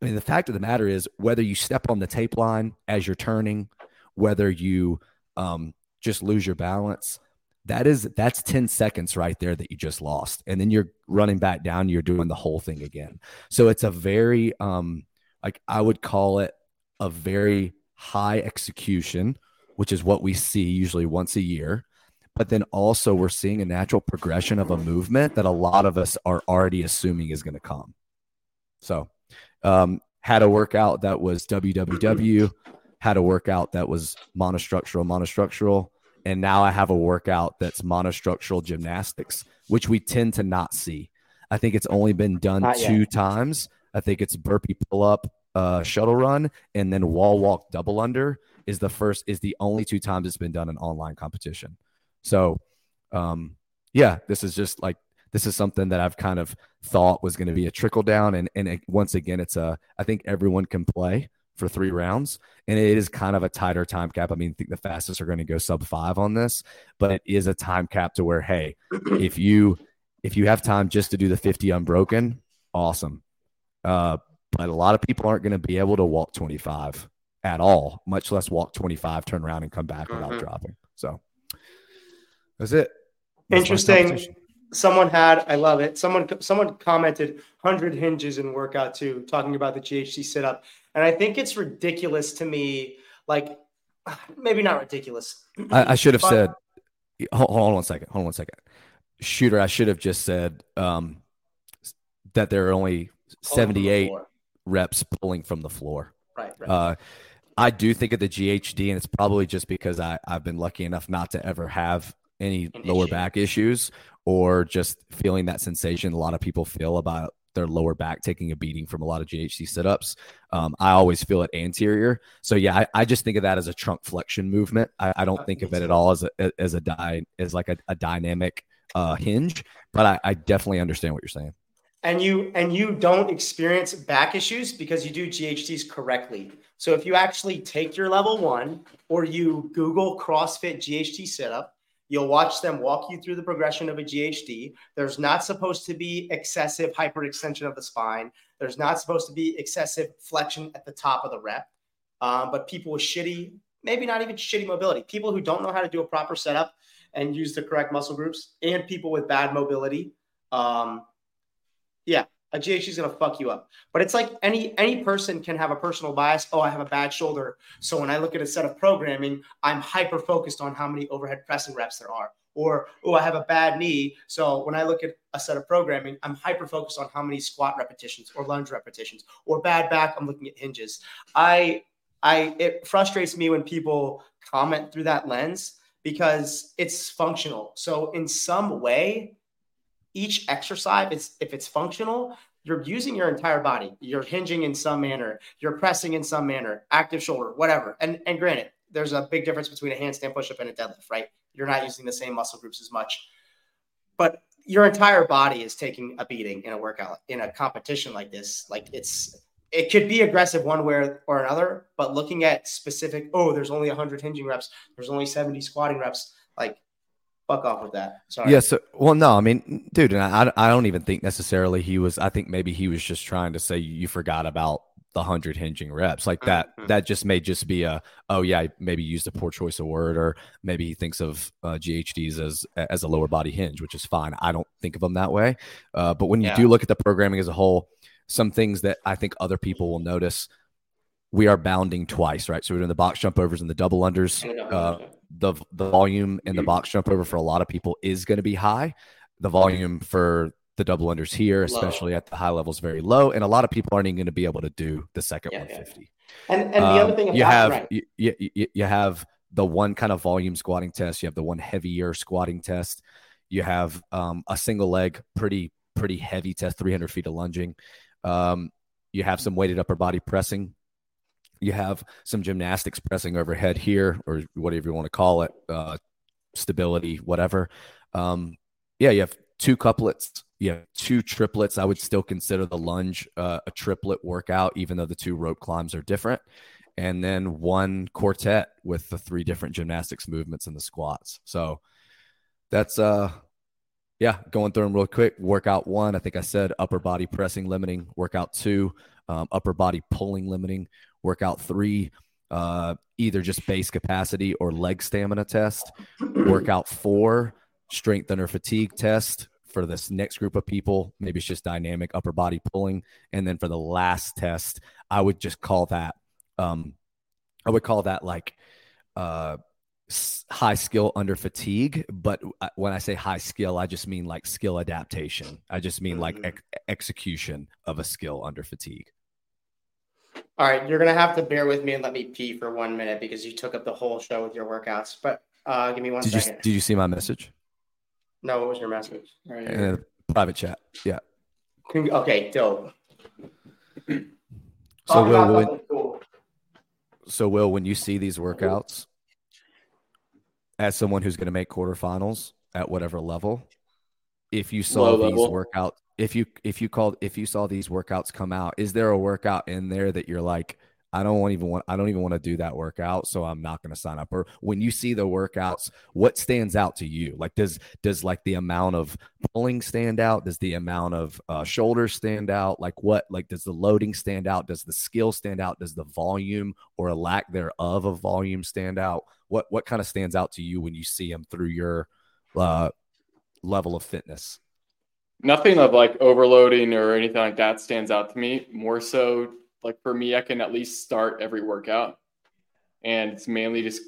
I mean, the fact of the matter is, whether you step on the tape line as you're turning, whether you um, just lose your balance, that is that's 10 seconds right there that you just lost. And then you're running back down, you're doing the whole thing again. So it's a very um, like I would call it a very high execution, which is what we see usually once a year but then also we're seeing a natural progression of a movement that a lot of us are already assuming is going to come. So, um, had a workout that was WWW, had a workout that was monostructural, monostructural, and now I have a workout that's monostructural gymnastics, which we tend to not see. I think it's only been done Not yet. two times. I think it's burpee pull up, uh, shuttle run, and then wall walk double under is the first is the only two times it's been done in online competition. So, um, yeah, this is just like this is something that I've kind of thought was going to be a trickle down, and and it, once again, it's a I think everyone can play for three rounds, and it is kind of a tighter time cap. I mean, I think the fastest are going to go sub five on this, but it is a time cap to where hey, <clears throat> if you if you have time just to do the fifty unbroken, awesome. Uh, but a lot of people aren't going to be able to walk twenty five at all, much less walk twenty five, turn around, and come back without Mhm. dropping. So that's it. That's Interesting. Someone had, I love it. Someone someone commented 100 hinges in workout two, talking about the GHD sit up. And I think it's ridiculous to me. Like, <sighs> maybe not ridiculous. I, I should have But- said. Hold, hold on one second. Hold on one second. Shooter, I should have just said um, that there are only seventy-eight reps pulling from the floor. Right. right. Uh, I do think of the GHD, and it's probably just because I, I've been lucky enough not to ever have any An lower issue. back issues or just feeling that sensation a lot of people feel about their lower back taking a beating from a lot of GHD sit ups. Um, I always feel it anterior. So, yeah, I, I just think of that as a trunk flexion movement. I, I don't think of it at all as a, as a dy, as like a, a dynamic uh, hinge, but I, I definitely understand what you're saying. And you and you don't experience back issues because you do GHDs correctly. So if you actually take your level one or you Google CrossFit GHD setup, you'll watch them walk you through the progression of a GHD. There's not supposed to be excessive hyperextension of the spine. There's not supposed to be excessive flexion at the top of the rep. Um, but people with shitty, maybe not even shitty mobility, people who don't know how to do a proper setup and use the correct muscle groups, and people with bad mobility. Um, yeah, a going to fuck you up. But it's like any any person can have a personal bias. Oh, I have a bad shoulder, so when I look at a set of programming, I'm hyper focused on how many overhead pressing reps there are. Or oh, I have a bad knee, so when I look at a set of programming, I'm hyper focused on how many squat repetitions or lunge repetitions. Or bad back, I'm looking at hinges. I I it frustrates me when people comment through that lens because it's functional. So in some way, each exercise, it's, if it's functional, you're using your entire body. You're hinging in some manner. You're pressing in some manner. Active shoulder, whatever. And and granted, there's a big difference between a handstand push-up and a deadlift, right? You're not using the same muscle groups as much. But your entire body is taking a beating in a workout in a competition like this. Like it's it could be aggressive one way or another, but looking at specific, oh, there's only 100 hinging reps, there's only 70 squatting reps, like fuck off with that. Sorry. Yeah. So, well, no, I mean, dude, and I, I don't even think necessarily he was. I think maybe he was just trying to say you forgot about the hundred hinging reps like that. Mm-hmm. That just may just be a oh yeah, maybe used a poor choice of word, or maybe he thinks of uh, GHDs as as a lower body hinge, which is fine. I don't think of them that way. Uh, but when you yeah. do look at the programming as a whole, some things that I think other people will notice. We are bounding twice, right? So we're doing the box jump overs and the double unders. Uh, the the volume in the box jump over for a lot of people is going to be high. The volume for the double unders here, especially low. at the high levels, very low, and a lot of people aren't even going to be able to do the second yeah, 150. Yeah. And and the um, other thing you have right. you, you, you have the one kind of volume squatting test. You have the one heavier squatting test. You have um, a single leg, pretty pretty heavy test, 300 feet of lunging. Um, you have some weighted upper body pressing. You have some gymnastics pressing overhead here, or whatever you want to call it, uh, stability, whatever. Um, yeah, you have two couplets, you have two triplets. I would still consider the lunge uh, a triplet workout, even though the two rope climbs are different. And then one quartet with the three different gymnastics movements and the squats. So that's uh yeah, going through them real quick. Workout one, I think I said upper body pressing limiting. Workout two, um, upper body pulling limiting. Workout three, uh, either just base capacity or leg stamina test. Workout four, strength under fatigue test for this next group of people. Maybe it's just dynamic upper body pulling. And then for the last test, I would just call that, um, I would call that like, uh, high skill under fatigue but when i say high skill i just mean like skill adaptation i just mean like mm-hmm. ex- execution of a skill under fatigue all right you're gonna have to bear with me and let me pee for one minute because you took up the whole show with your workouts but uh give me one did second. you did you see my message no what was your message right uh, private chat yeah okay dope so will when, cool. so will when you see these workouts as someone who's going to make quarterfinals at whatever level, if you saw Low these level. workouts, if you if you called if you saw these workouts come out, is there a workout in there that you're like, I don't want even want I don't even want to do that workout, so I'm not going to sign up. Or when you see the workouts, what stands out to you? Like does does like the amount of pulling stand out? Does the amount of uh, shoulders stand out? Like what? Like does the loading stand out? Does the skill stand out? Does the volume or a lack thereof of volume stand out? What what kind of stands out to you when you see them through your uh, level of fitness? Nothing of like overloading or anything like that stands out to me. More so like for me, I can at least start every workout, and it's mainly just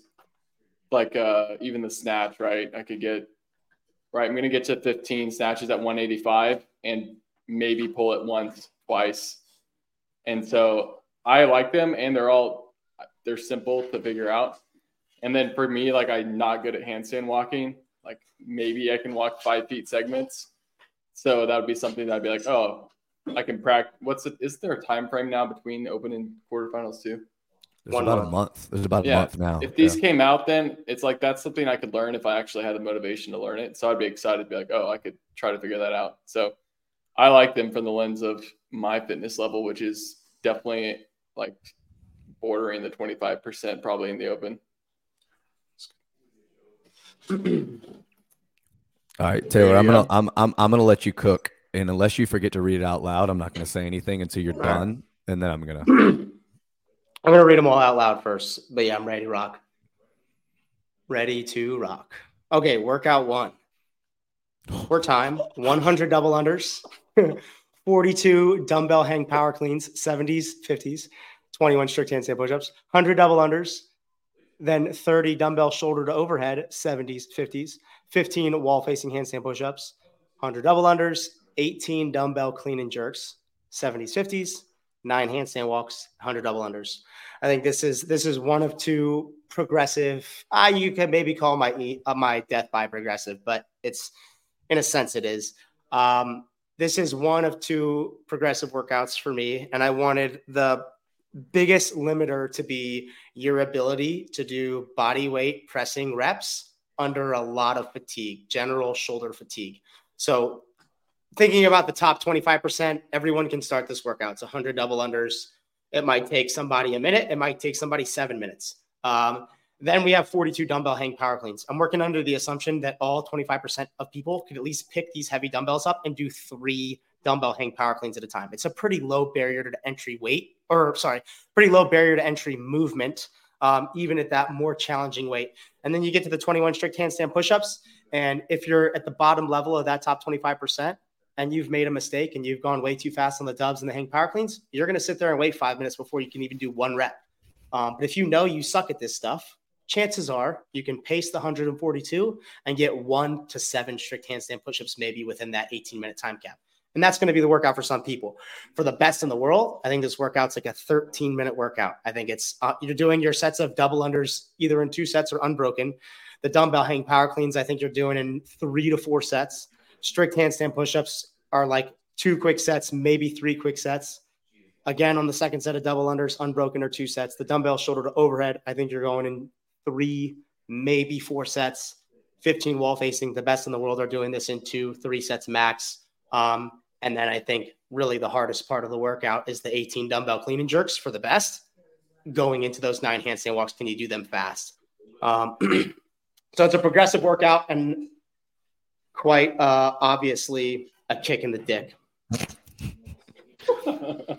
like uh, even the snatch. Right, I could get right. I'm gonna get to 15 snatches at 185, and maybe pull it once, twice, and so I like them, and they're all they're simple to figure out. And then for me, like I'm not good at handstand walking. Like maybe I can walk five feet segments. So that would be something that I'd be like, oh, I can practice. What's it? Is there a time frame now between open and quarterfinals too? There's One about month. a month. There's about yeah. a month now. If these yeah. came out, then it's like that's something I could learn if I actually had the motivation to learn it. So I'd be excited to be like, oh, I could try to figure that out. So I like them from the lens of my fitness level, which is definitely like bordering the 25% probably in the open. <clears throat> All right, Taylor, I'm gonna I'm, I'm I'm gonna let you cook and unless you forget to read it out loud, I'm not going to say anything until you're done, and then I'm gonna. <clears throat> I'm gonna read them all out loud first, but yeah, I'm ready to rock. Ready to rock. Okay, workout one. For time 100 double unders, <laughs> 42 dumbbell hang power cleans, 70s, 50s, 21 strict handstand push-ups, 100 double unders, then 30 dumbbell shoulder to overhead, 70s, 50s, 15 wall facing handstand push-ups, 100 double unders, 18 dumbbell clean and jerks, 70s, 50s, nine handstand walks, 100 double unders. I think this is this is one of two progressive. Uh, you could maybe call my uh, my death by progressive, but it's in a sense it is. Um, this is one of two progressive workouts for me, and I wanted the biggest limiter to be your ability to do body weight pressing reps under a lot of fatigue, general shoulder fatigue. So thinking about the top 25%, everyone can start this workout. It's 100 double unders. It might take somebody a minute. It might take somebody seven minutes. Um, then we have 42 dumbbell hang power cleans. I'm working under the assumption that all 25% of people could at least pick these heavy dumbbells up and do three dumbbell hang power cleans at a time. It's a pretty low barrier to entry weight, or sorry, pretty low barrier to entry movement, um, even at that more challenging weight. And then you get to the 21 strict handstand pushups. And if you're at the bottom level of that top 25%, and you've made a mistake and you've gone way too fast on the dubs and the hang power cleans, you're going to sit there and wait five minutes before you can even do one rep. Um, but if you know you suck at this stuff, chances are you can pace the 142 and get one to seven strict handstand pushups maybe within that 18 minute time cap. And that's going to be the workout for some people. For the best in the world, I think this workout's like a 13 minute workout. I think it's uh, you're doing your sets of double unders either in two sets or unbroken. The dumbbell hang power cleans, I think you're doing in three to four sets. Strict handstand pushups are like two quick sets, maybe three quick sets. Again, on the second set of double unders, unbroken or two sets. The dumbbell shoulder to overhead, I think you're going in three, maybe four sets. 15 wall facing. The best in the world are doing this in two, three sets max. Um, and then I think really the hardest part of the workout is the 18 dumbbell clean and jerks for the best. Going into those nine handstand walks, can you do them fast? Um, <clears throat> so it's a progressive workout and quite uh, obviously a kick in the dick. <laughs>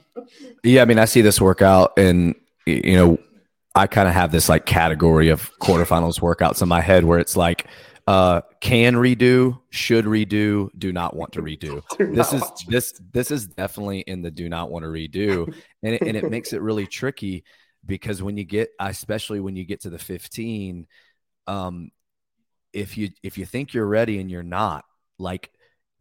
yeah, I mean, I see this workout, and you know, I kind of have this like category of quarterfinals workouts in my head where it's like, uh, can redo, should redo, do not want to redo. <laughs> This is this this is definitely in the do not want to redo, <laughs> and it, and it makes it really tricky because when you get, especially when you get to the fifteen, um, if you if you think you're ready and you're not, like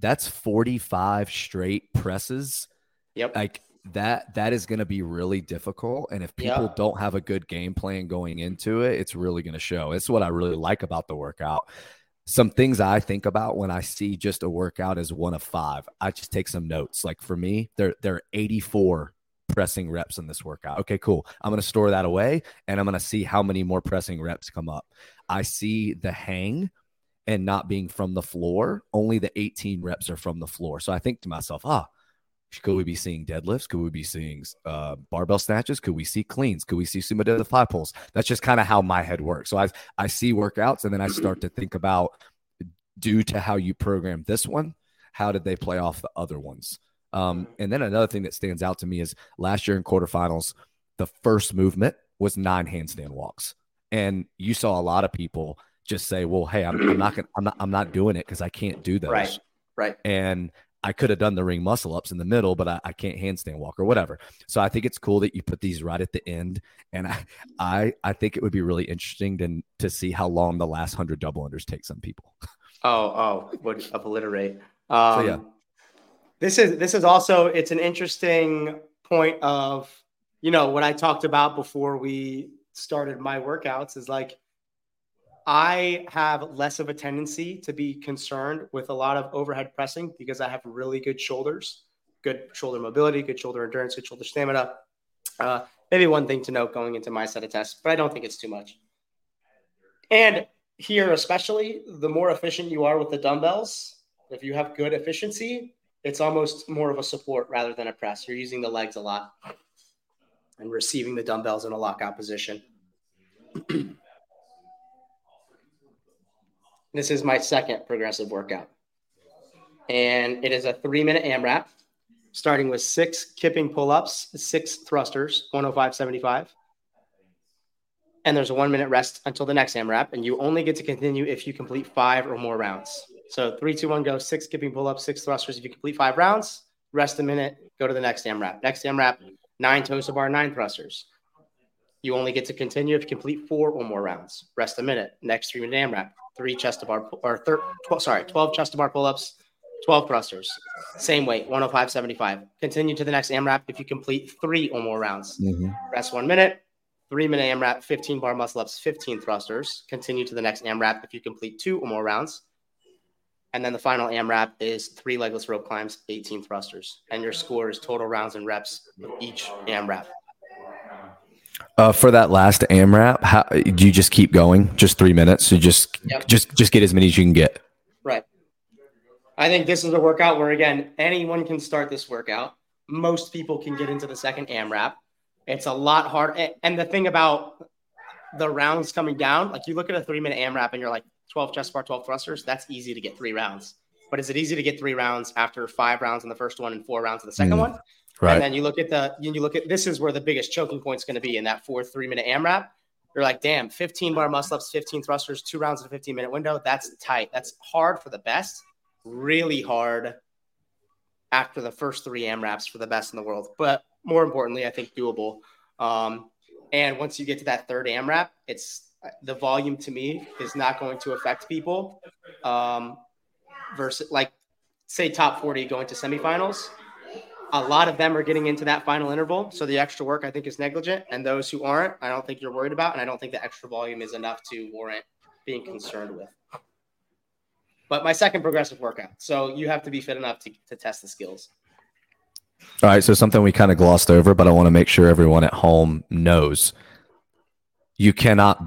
that's 45 straight presses. Yep. Like that that is going to be really difficult and if people Yep. don't have a good game plan going into it, it's really going to show. It's what I really like about the workout. Some things I think about when I see just a workout as one of 5. I just take some notes. Like for me, there there are 84 pressing reps in this workout. Okay, cool. I'm to store that away and I'm to see how many more pressing reps come up. I see the hang and not being from the floor, only the 18 reps are from the floor. So I think to myself, ah, could we be seeing deadlifts? Could we be seeing uh, barbell snatches? Could we see cleans? Could we see sumo deadlift high pulls? That's just kind of how my head works. So I I see workouts and then I start to think about due to how you program this one, how did they play off the other ones? Um, and then another thing that stands out to me is last year in quarterfinals, the first movement was nine handstand walks, and you saw a lot of people just say, "Well, hey, I'm, I'm not gonna, I'm not, I'm not doing it because I can't do those." Right. Right. and I could have done the ring muscle ups in the middle, but I, I can't handstand walk or whatever. So I think it's cool that you put these right at the end, and I I, I think it would be really interesting to to see how long the last hundred double unders take some people. <laughs> Oh, oh, would obliterate. Um, yeah. This is this is also it's an interesting point of you know what I talked about before we started my workouts is like I have less of a tendency to be concerned with a lot of overhead pressing because I have really good shoulders, good shoulder mobility, good shoulder endurance, good shoulder stamina. Uh, maybe one thing to note going into my set of tests, but I don't think it's too much. And here, especially, the more efficient you are with the dumbbells, if you have good efficiency, it's almost more of a support rather than a press. You're using the legs a lot and receiving the dumbbells in a lockout position. <clears throat> this is my second progressive workout. And it is a three minute AMRAP, starting with six kipping pull ups, six thrusters, 105.75. And there's a one minute rest until the next AMRAP. And you only get to continue if you complete five or more rounds. So three, two, one, go. Six kipping pull ups, six thrusters. If you complete five rounds, rest a minute, go to the next AMRAP. Next AMRAP, nine toes to bar, nine thrusters. You only get to continue if you complete four or more rounds. Rest a minute. Next three minute AMRAP, three chest to bar or thir- 12, sorry, 12 chest to bar pull ups, 12 thrusters. Same weight, 105.75. Continue to the next AMRAP if you complete three or more rounds. Mm-hmm. Rest one minute. Three minute AMRAP, 15 bar muscle ups, 15 thrusters. Continue to the next AMRAP if you complete two or more rounds. And then the final AMRAP is three legless rope climbs, 18 thrusters. And your score is total rounds and reps of each AMRAP. Uh, for that last AMRAP, how do you just keep going? Just three minutes. You just Yep. just just get as many as you can get. Right. I think this is a workout where again anyone can start this workout. Most people can get into the second AMRAP. It's a lot harder. And the thing about the rounds coming down, like you look at a three minute AMRAP and you're like 12 chest bar, 12 thrusters. That's easy to get three rounds. But is it easy to get three rounds after five rounds in the first one and four rounds in the second mm, one? Right. And then you look at the you look at this is where the biggest choking point is going to be in that four three minute AMRAP. You're like, damn, 15 bar muscle ups, 15 thrusters, two rounds in a 15 minute window. That's tight. That's hard for the best. Really hard after the first three AMRAPs for the best in the world. But more importantly, I think doable. Um, and once you get to that third AMRAP, it's the volume to me is not going to affect people. Um, versus like say top 40 going to semifinals. A lot of them are getting into that final interval. So the extra work I think is negligent. And those who aren't, I don't think you're worried about. And I don't think the extra volume is enough to warrant being concerned with. But my second progressive workout. So you have to be fit enough to, to test the skills. All right. So something we kind of glossed over, but I want to make sure everyone at home knows you cannot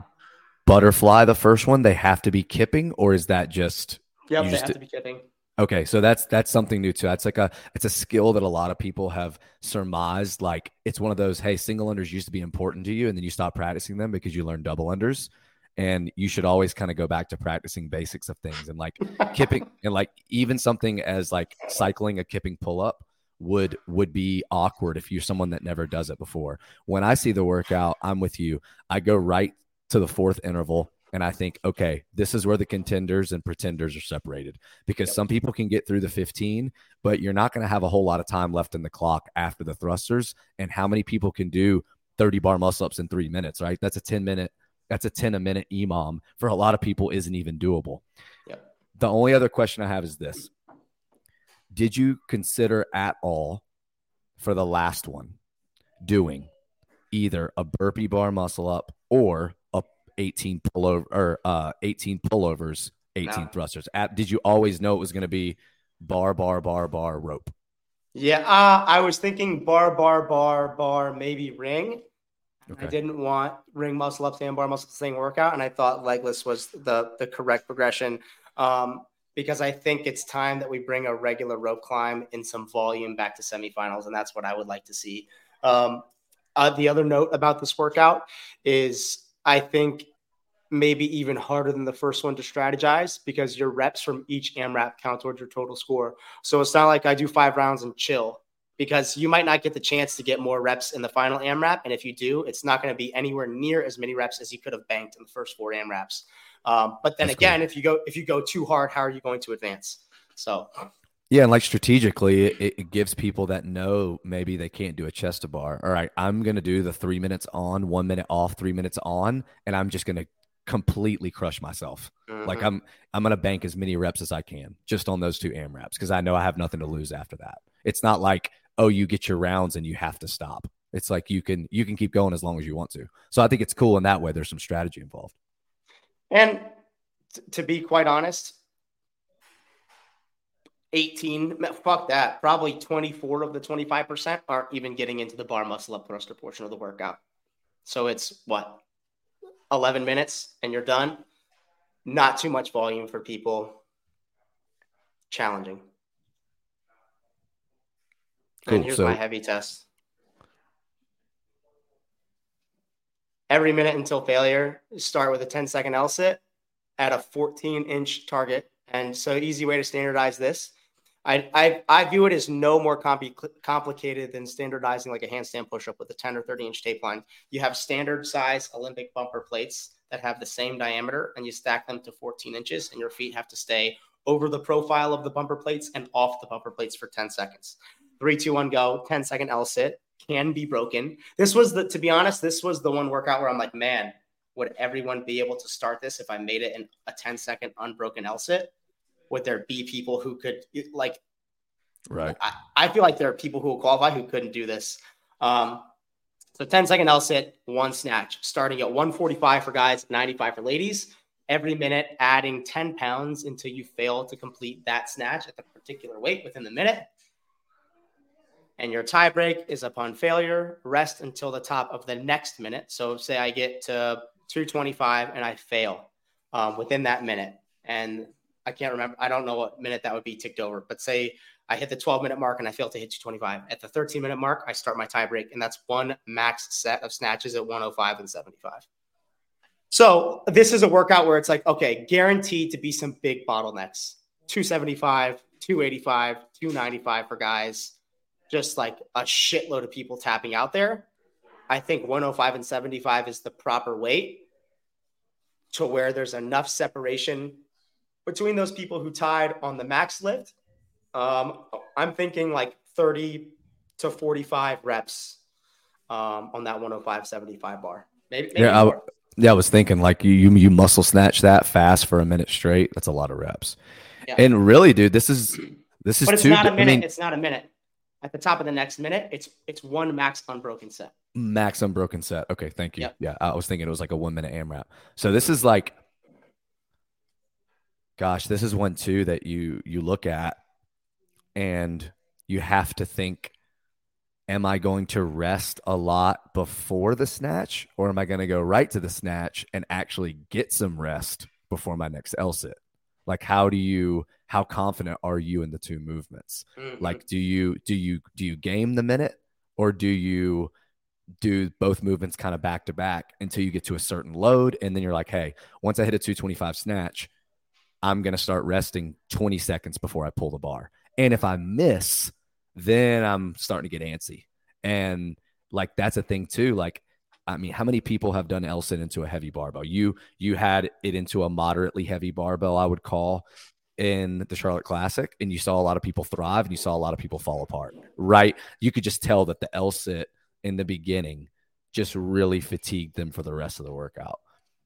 butterfly the first one. They have to be kipping, or is that just Yep, they have to be kipping. Okay, so that's that's something new too. That's like a it's a skill that a lot of people have surmised. Like it's one of those, hey, single unders used to be important to you, and then you stop practicing them because you learn double unders. And you should always kind of go back to practicing basics of things and like kipping <laughs> and like even something as like cycling a kipping pull up would would be awkward if you're someone that never does it before. When I see the workout, I'm with you. I go right to the fourth interval and I think, okay, this is where the contenders and pretenders are separated because yep. some people can get through the 15, but you're not going to have a whole lot of time left in the clock after the thrusters. And how many people can do 30 bar muscle ups in three minutes, right? That's a 10 minute, that's a 10 a minute EMOM for a lot of people isn't even doable. Yep. The only other question I have is this Did you consider at all for the last one doing either a burpee bar muscle up or 18 pullover or uh 18 pullovers, 18 no. thrusters. At, did you always know it was going to be bar, bar, bar, bar, rope? Yeah, uh, I was thinking bar, bar, bar, bar, maybe ring. Okay. I didn't want ring muscle up, stand bar muscle thing workout, and I thought legless was the the correct progression. Um, because I think it's time that we bring a regular rope climb in some volume back to semifinals, and that's what I would like to see. Um, uh, the other note about this workout is I think maybe even harder than the first one to strategize because your reps from each AMRAP count towards your total score. So it's not like I do five rounds and chill because you might not get the chance to get more reps in the final AMRAP. And if you do, it's not going to be anywhere near as many reps as you could have banked in the first four AMRAPs. Um, but then That's again, cool. if you go if you go too hard, how are you going to advance? So yeah, and like strategically, it, it, gives people that know maybe they can't do a chest to bar. All right, I'm going to do the three minutes on, one minute off, three minutes on, and I'm just going to completely crush myself. Mm-hmm. Like I'm, I'm going to bank as many reps as I can just on those two AMRAPs because I know I have nothing to lose after that. It's not like oh, you get your rounds and you have to stop. It's like you can you can keep going as long as you want to. So I think it's cool in that way. There's some strategy involved. And t- to be quite honest, 18, fuck that. Probably 24 of the 25% aren't even getting into the bar muscle up thruster portion of the workout. So it's what, 11 minutes and you're done? Not too much volume for people. Challenging. Cool. And here's so, my heavy test. Every minute until failure, start with a 10 second L sit at a 14 inch target. And so, easy way to standardize this I, I, I view it as no more compli- complicated than standardizing like a handstand push-up with a 10 or 30 inch tape line. You have standard size Olympic bumper plates that have the same diameter and you stack them to 14 inches and your feet have to stay over the profile of the bumper plates and off the bumper plates for 10 seconds. Three, two, one, go. 10 second L sit can be broken. This was the, to be honest, this was the one workout where I'm like, man, would everyone be able to start this if I made it in a 10 second unbroken L sit? Would there be people who could like right I, I feel like there are people who will qualify who couldn't do this um so 10 second L sit, one snatch, starting at 145 for guys, 95 for ladies. Every minute, adding 10 pounds until you fail to complete that snatch at the particular weight within the minute. And your tie break is upon failure. Rest until the top of the next minute. So, say I get to 225 and I fail um, within that minute. And I can't remember. I don't know what minute that would be ticked over, but say I hit the 12 minute mark and I fail to hit 225. At the 13 minute mark, I start my tie break, and that's one max set of snatches at 105 and 75. So this is a workout where it's like, okay, guaranteed to be some big bottlenecks 275, 285, 295 for guys, just like a shitload of people tapping out there. I think 105 and 75 is the proper weight to where there's enough separation between those people who tied on the max lift. Um, I'm thinking like 30 to 45 reps um, on that 105 75 bar. Maybe, maybe yeah, I, yeah, I was thinking like you, you you muscle snatch that fast for a minute straight. That's a lot of reps. Yeah. And really, dude, this is this is but it's not a minute. I mean, it's not a minute. At the top of the next minute, it's it's one max unbroken set. Max unbroken set. Okay, thank you. Yep. Yeah, I was thinking it was like a one minute AMRAP. So this is like, gosh, this is one too that you you look at, and you have to think am I going to rest a lot before the snatch or am I going to go right to the snatch and actually get some rest before my next L sit? Like how do you how confident are you in the two movements? Mm-hmm. Like do you do you do you game the minute or do you do both movements kind of back to back until you get to a certain load and then you're like, "Hey, once I hit a 225 snatch, I'm going to start resting 20 seconds before I pull the bar." And if I miss, then I'm starting to get antsy. And like that's a thing too. Like, I mean, how many people have done sit into a heavy barbell? You you had it into a moderately heavy barbell, I would call in the Charlotte Classic, and you saw a lot of people thrive and you saw a lot of people fall apart. Right? You could just tell that the L sit in the beginning just really fatigued them for the rest of the workout.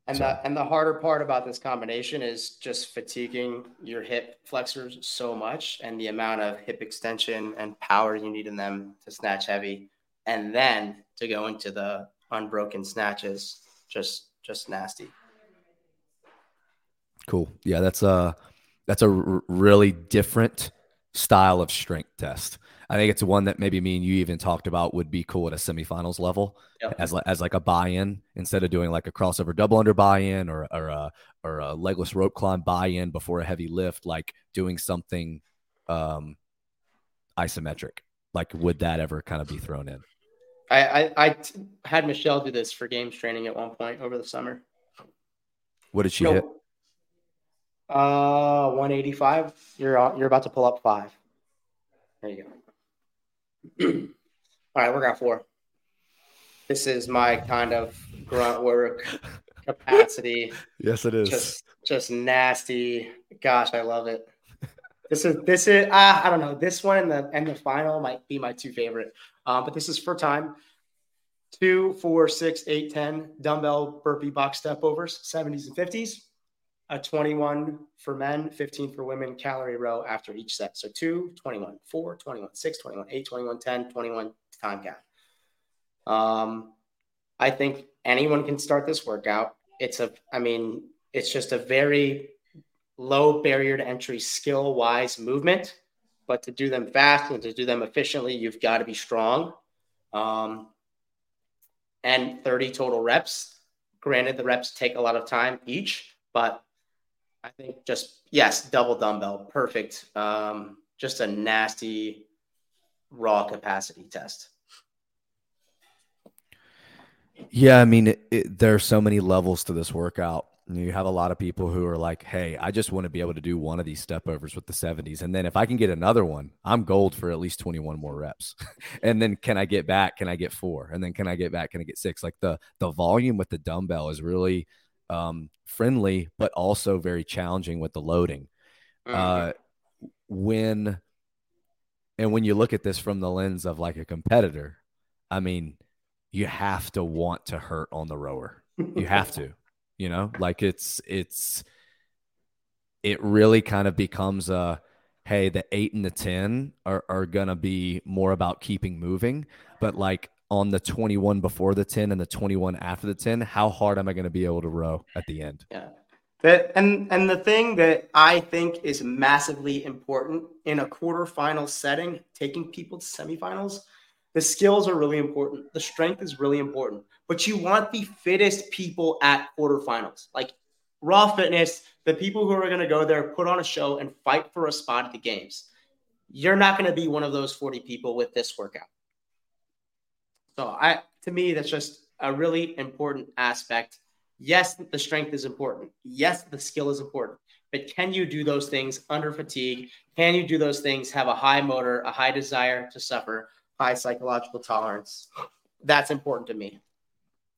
And so. the and the harder part about this combination is just fatiguing your hip flexors so much and the amount of hip extension and power you need in them to snatch heavy and then to go into the unbroken snatches just just nasty. Cool. Yeah, that's a that's a r- really different style of strength test. I think it's one that maybe me and you even talked about would be cool at a semifinals level yep. as as like a buy-in instead of doing like a crossover double under buy-in or or a or a legless rope climb buy-in before a heavy lift, like doing something um, isometric. Like, would that ever kind of be thrown in? I, I, I had Michelle do this for games training at one point over the summer. What did she hit? Uh, 185. You're you're about to pull up five. There you go. <clears throat> All right, we're got four. This is my kind of grunt work <laughs> capacity. yes, it is. Just, just nasty. Gosh, I love it. This is this is uh, I don't know. This one and the and the final might be my two favorite. Um, but this is for time. Two, four, six, eight, ten dumbbell burpee box step overs, 70s and 50s a 21 for men, 15 for women calorie row after each set. So 2, 21, 4, 21, 6, 21, 8, 21, 10, 21 time cap. Um, I think anyone can start this workout. It's a, I mean, it's just a very low barrier to entry skill wise movement. But to do them fast and to do them efficiently, you've got to be strong. Um, and 30 total reps. Granted, the reps take a lot of time each, but I think just yes, double dumbbell, perfect. Um, just a nasty raw capacity test. Yeah, I mean, it, it, there are so many levels to this workout. You have a lot of people who are like, "Hey, I just want to be able to do one of these step overs with the 70s, and then if I can get another one, I'm gold for at least 21 more reps. <laughs> and then can I get back? Can I get four? And then can I get back? Can I get six? Like the the volume with the dumbbell is really um, friendly, but also very challenging with the loading. Mm-hmm. Uh, when and when you look at this from the lens of like a competitor, I mean, you have to want to hurt on the rower. You have to, you know, like it's it's it really kind of becomes a hey, the eight and the ten are, are gonna be more about keeping moving, but like on the 21 before the 10 and the 21 after the 10 how hard am i going to be able to row at the end yeah and and the thing that i think is massively important in a quarterfinal setting taking people to semifinals the skills are really important the strength is really important but you want the fittest people at quarterfinals like Raw Fitness, the people who are going to go there, put on a show, and fight for a spot at the games. You're not going to be one of those 40 people with this workout. So I, to me, that's just a really important aspect. Yes, the strength is important. Yes, the skill is important. But can you do those things under fatigue? Can you do those things, have a high motor, a high desire to suffer, high psychological tolerance? That's important to me.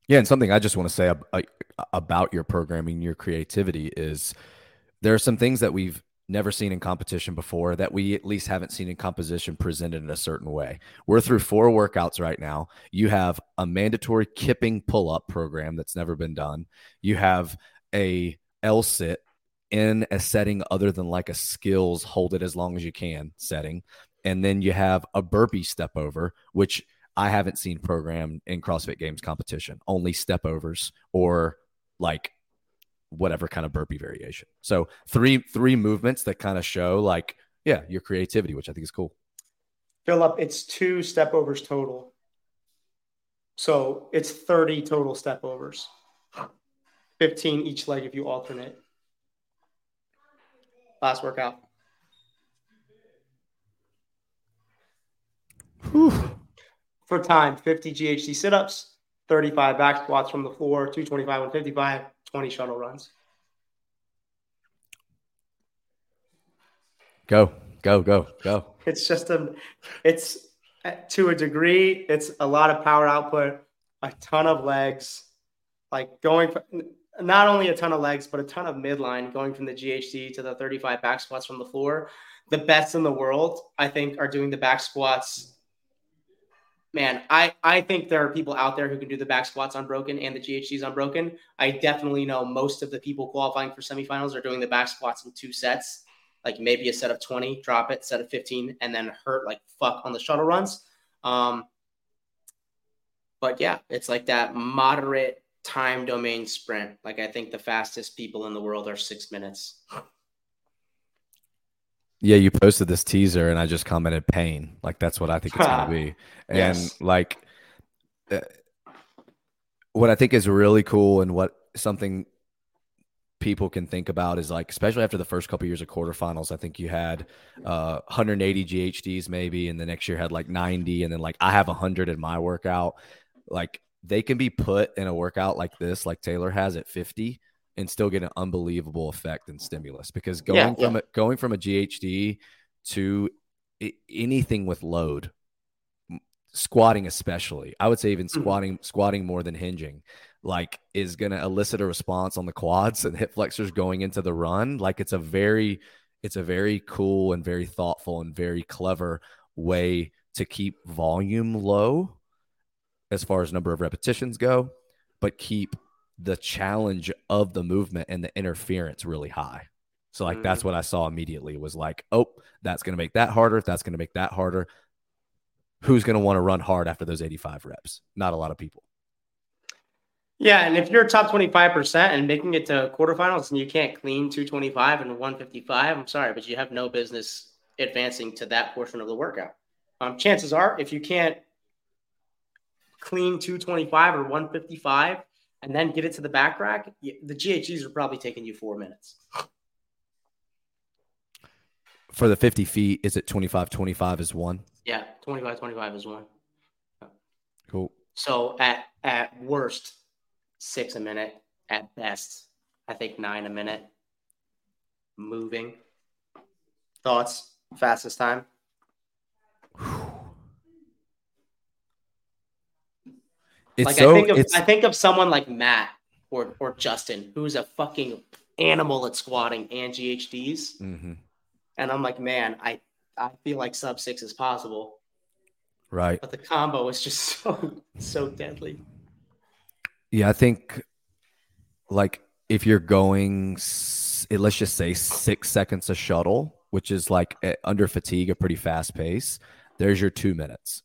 Yeah, and something I just want to say uh, about your programming, your creativity is there are some things that we've never seen in competition before that we at least haven't seen in composition presented in a certain way. We're through four workouts right now. You have a mandatory kipping pull up program that's never been done. You have a L sit in a setting other than like a skills hold it as long as you can setting. And then you have a burpee step over, which I haven't seen programmed in CrossFit Games competition, only step overs or like whatever kind of burpee variation. So three three movements that kind of show like yeah your creativity, which I think is cool. Philip, it's two step overs total. So it's 30 total step overs. 15 each leg if you alternate. Last workout. Whew. For time, 50 GHD sit ups, 35 back squats from the floor, 225 155, 20 shuttle runs. Go, go, go, go. It's just a, it's to a degree, it's a lot of power output, a ton of legs, like going for not only a ton of legs, but a ton of midline going from the GHD to the 35 back squats from the floor. The best in the world, I think, are doing the back squats man, I, I think there are people out there who can do the back squats unbroken and the GHDs unbroken. I definitely know most of the people qualifying for semifinals are doing the back squats in two sets, like maybe a set of 20, drop it, set of 15, and then hurt like fuck on the shuttle runs. Um, but yeah, it's like that moderate time domain sprint. Like I think the fastest people in the world are six minutes. Yeah, you posted this teaser and I just commented pain. Like that's what I think it's going <laughs> to be. And yes. like uh, what I think is really cool and what something people can think about is like especially after the first couple of years of quarterfinals, I think you had uh 180 GHDs maybe and the next year had like 90 and then like I have 100 in my workout. Like they can be put in a workout like this like Taylor has at 50 and still get an unbelievable effect and stimulus because going yeah, from yeah. A, going from a GHD to anything with load squatting especially i would say even mm-hmm. squatting mm-hmm. squatting more than hinging like is going to elicit a response on the quads and hip flexors going into the run like it's a very it's a very cool and very thoughtful and very clever way to keep volume low as far as number of repetitions go but keep the challenge of the movement and the interference really high. So like mm-hmm. that's what I saw immediately was like, oh, that's going to make that harder. That's going to make that harder. Who's going to want to run hard after those 85 reps? Not a lot of people. Yeah, and if you're top 25% and making it to quarterfinals and you can't clean 225 and 155, I'm sorry, but you have no business advancing to that portion of the workout. Um, chances are, if you can't clean 225 or 155 and then get it to the back rack, the GHDs are probably taking you four minutes. For the 50 feet, is it 25 25 is one? Yeah, 25 25 is one. Cool. So at at worst, six a minute. At best, I think nine a minute. Moving. Thoughts? Fastest time? It's like so, I think of I think of someone like Matt or or Justin, who's a fucking animal at squatting and GHDs. Mm-hmm. And I'm like, man, I I feel like sub six is possible. Right. But the combo is just <laughs> so so deadly. Yeah, I think like if you're going let's just say six seconds a shuttle, which is like under fatigue, a pretty fast pace, there's your two minutes.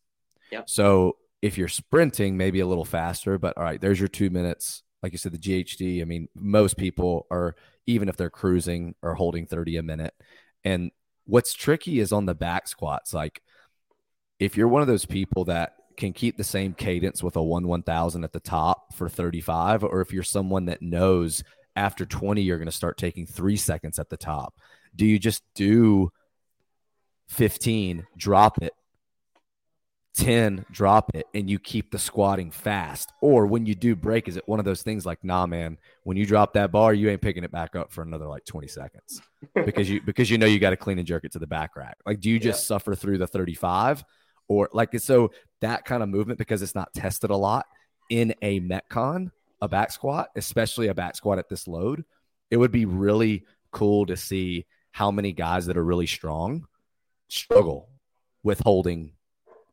Yep. So if you're sprinting, maybe a little faster, but all right, there's your two minutes. Like you said, the GHD, I mean, most people are, even if they're cruising, are holding 30 a minute. And what's tricky is on the back squats. Like, if you're one of those people that can keep the same cadence with a 1 1000 at the top for 35, or if you're someone that knows after 20, you're going to start taking three seconds at the top? Do you just do 15, drop it, 10, drop it, and you keep the squatting fast? Or when you do break, is it one of those things like, nah, man, when you drop that bar, you ain't picking it back up for another like 20 seconds because you because you know you got to clean and jerk it to the back rack. Like, do you just yeah. suffer through the 35? Or like so that kind of movement because it's not tested a lot in a Metcon, a back squat, especially a back squat at this load, it would be really cool to see how many guys that are really strong struggle with holding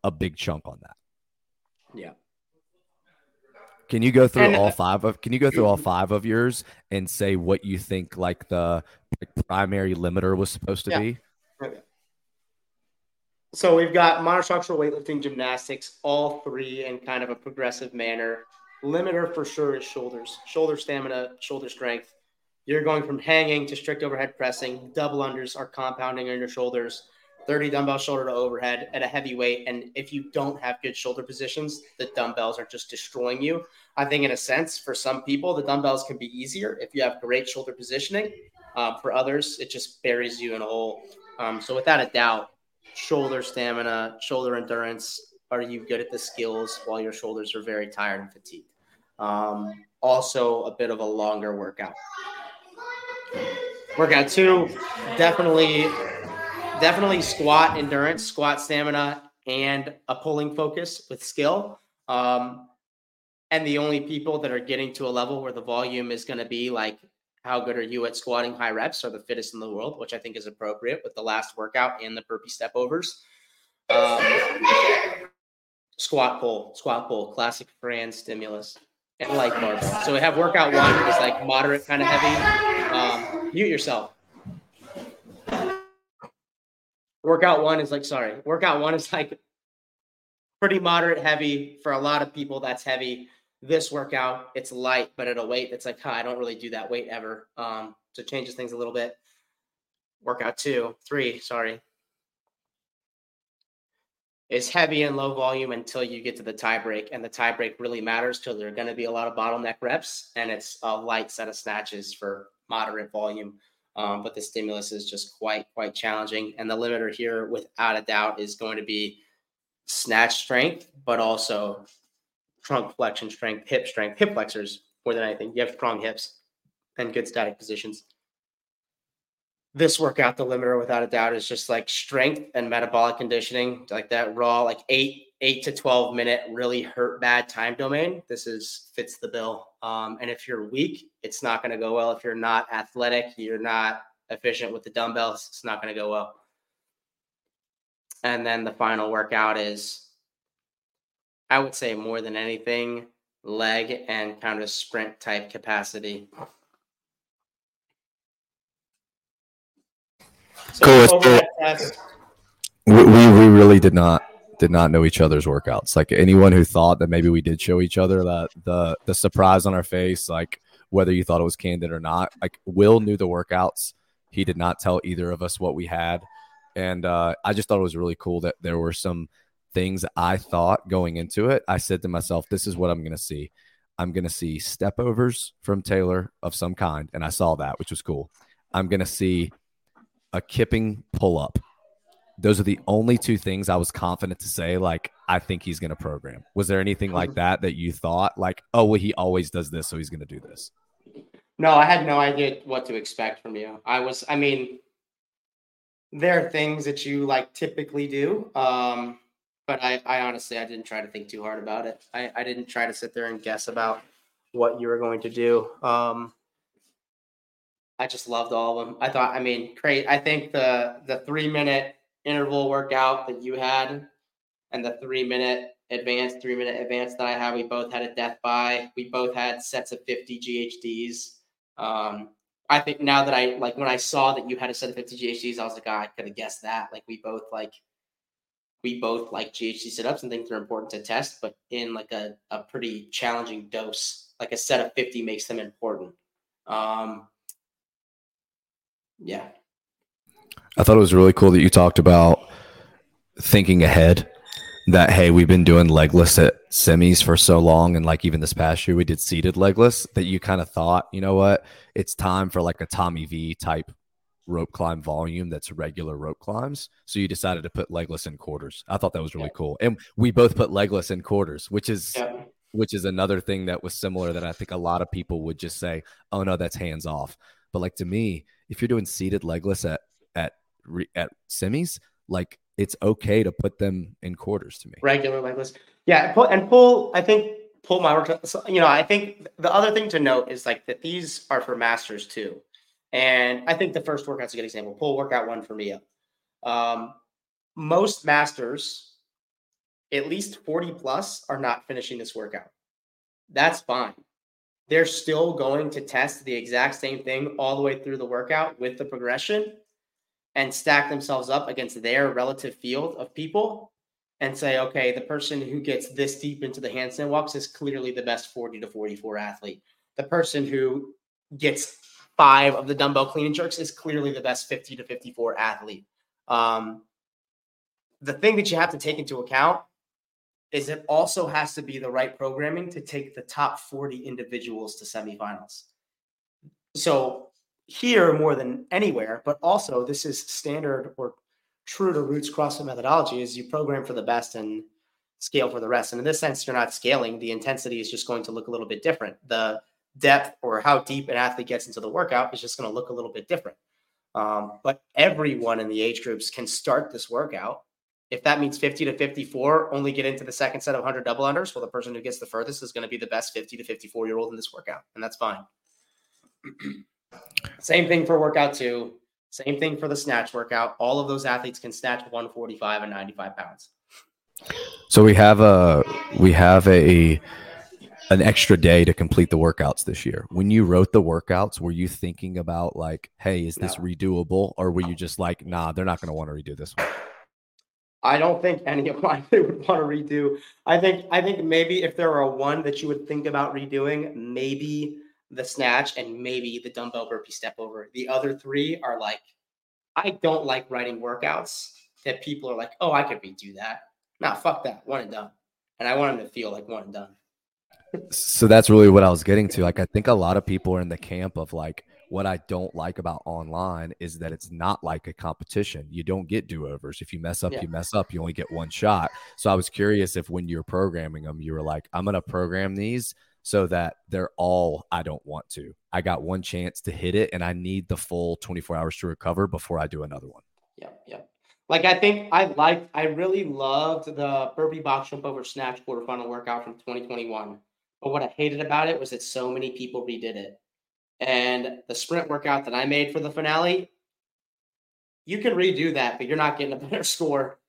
a big chunk on that. Yeah. Can you go through and, all five of can you go through all mm-hmm. five of yours and say what you think like the like, primary limiter was supposed to yeah. be? So we've got monostructural weightlifting gymnastics, all three in kind of a progressive manner. Limiter for sure is shoulders, shoulder stamina, shoulder strength. You're going from hanging to strict overhead pressing. Double unders are compounding on your shoulders. 30 dumbbell shoulder to overhead at a heavy weight. And if you don't have good shoulder positions, the dumbbells are just destroying you. I think, in a sense, for some people, the dumbbells can be easier if you have great shoulder positioning. Uh, for others, it just buries you in a hole. Um, so, without a doubt, shoulder stamina, shoulder endurance, are you good at the skills while your shoulders are very tired and fatigued? Um, also, a bit of a longer workout. Workout two, definitely, definitely squat endurance, squat stamina, and a pulling focus with skill. Um, and the only people that are getting to a level where the volume is going to be like how good are you at squatting high reps are the fittest in the world, which I think is appropriate with the last workout and the burpee step overs. Um, squat pull, squat pull, classic Fran stimulus, and light barbell. So we have workout one is like moderate, kind of heavy. Um, mute yourself. Workout one is like, sorry, workout one is like pretty moderate, heavy. For a lot of people, that's heavy this workout, it's light, but at a weight that's like, huh, I don't really do that weight ever. Um, so it changes things a little bit. Workout two, three, sorry, is heavy and low volume until you get to the tie break. And the tie break really matters because there are going to be a lot of bottleneck reps and it's a light set of snatches for moderate volume. Um, but the stimulus is just quite, quite challenging. And the limiter here, without a doubt, is going to be snatch strength, but also trunk flexion strength, hip strength, hip flexors more than anything. You have strong hips and good static positions. This workout, the limiter without a doubt, is just like strength and metabolic conditioning, like that raw, like eight, eight to 12 minute, really hurt bad time domain. This is fits the bill. Um, and if you're weak, it's not going to go well. If you're not athletic, you're not efficient with the dumbbells, it's not going to go well. And then the final workout is I would say more than anything, leg and kind of sprint type capacity. So cool. We, we really did not did not know each other's workouts. Like anyone who thought that maybe we did show each other that the the surprise on our face, like whether you thought it was candid or not, like Will knew the workouts. He did not tell either of us what we had, and uh, I just thought it was really cool that there were some things I thought going into it, I said to myself, this is what I'm going to see. I'm going to see step overs from Taylor of some kind. And I saw that, which was cool. I'm going to see a kipping pull up. Those are the only two things I was confident to say, like, I think he's going to program. Was there anything like that that you thought, like, oh, well, he always does this, so he's going to do this? No, I had no idea what to expect from you. I was, I mean, there are things that you like typically do. Um, but I, I honestly I didn't try to think too hard about it. I, I didn't try to sit there and guess about what you were going to do. Um, I just loved all of them. I thought, I mean, great. I think the the three minute interval workout that you had, and the three minute advanced three minute advance that I had, we both had a death by. We both had sets of fifty GHDs. Um, I think now that I like when I saw that you had a set of fifty GHDs, I was like, oh, I could have guessed that. Like we both like we both like GHD sit-ups and think they're important to test, but in like a, a pretty challenging dose, like a set of 50 makes them important. Um, yeah. I thought it was really cool that you talked about thinking ahead, that hey, we've been doing legless at semis for so long, and like even this past year we did seated legless that you kind of thought, you know what, it's time for like a Tommy V type rope climb volume that's regular rope climbs. So you decided to put legless in quarters. I thought that was really yeah. cool, and we both put legless in quarters, which is. Yeah. Which is another thing that was similar that I think a lot of people would just say, "Oh no, that's hands off." But like to me, if you're doing seated legless at at at semis, like it's okay to put them in quarters to me. Regular legless. Yeah. And pull, I think pull my work. You know, I think the other thing to note is like that these are for masters too. And I think the first workout's a good example. Pull workout one for me. Um, most masters, at least 40 plus, are not finishing this workout. That's fine. They're still going to test the exact same thing all the way through the workout with the progression and stack themselves up against their relative field of people and say, okay, the person who gets this deep into the handstand walks is clearly the best 40 to 44 athlete. The person who gets five of the dumbbell clean and jerks is clearly the best 50 to 54 athlete. Um, the thing that you have to take into account is it also has to be the right programming to take the top 40 individuals to semifinals. So here more than anywhere, but also this is standard or true to roots CrossFit methodology is you program for the best and scale for the rest. And in this sense, you're not scaling. The intensity is just going to look a little bit different. The depth or how deep an athlete gets into the workout is just going to look a little bit different. Um, but everyone in the age groups can start this workout. If that means 50 to 54, only get into the second set of 100 double unders. Well, the person who gets the furthest is going to be the best 50 to 54 year old in this workout. And that's fine. <clears throat> Same thing for workout two. Same thing for the snatch workout. All of those athletes can snatch 145 and 95 pounds. So we have a we have a an extra day to complete the workouts this year. When you wrote the workouts, were you thinking about like, hey, is this no. redoable, or were you just like, nah, they're not going to want to redo this one? I don't think any of mine they would want to redo. I think I think maybe if there were a one that you would think about redoing, maybe the snatch, and maybe the dumbbell burpee step over. The other three are like, I don't like writing workouts that people are like, oh, I could redo that. Nah, fuck that. One and done. And I want them to feel like one and done. so that's really what I was getting to. Like, I think a lot of people are in the camp of like, what I don't like about online is that it's not like a competition. You don't get do overs. If you mess up, yeah. you mess up. You only get one shot. So I was curious if when you're programming them, you were like, I'm going to program these so that they're all I don't want to. I got one chance to hit it and I need the full 24 hours to recover before I do another one. Yeah, yeah. Like I think I liked I really loved the burpee box jump over snatch quarterfinal workout from 2021. But what I hated about it was that so many people redid it. And the sprint workout that I made for the finale, you can redo that, but you're not getting a <laughs> better score.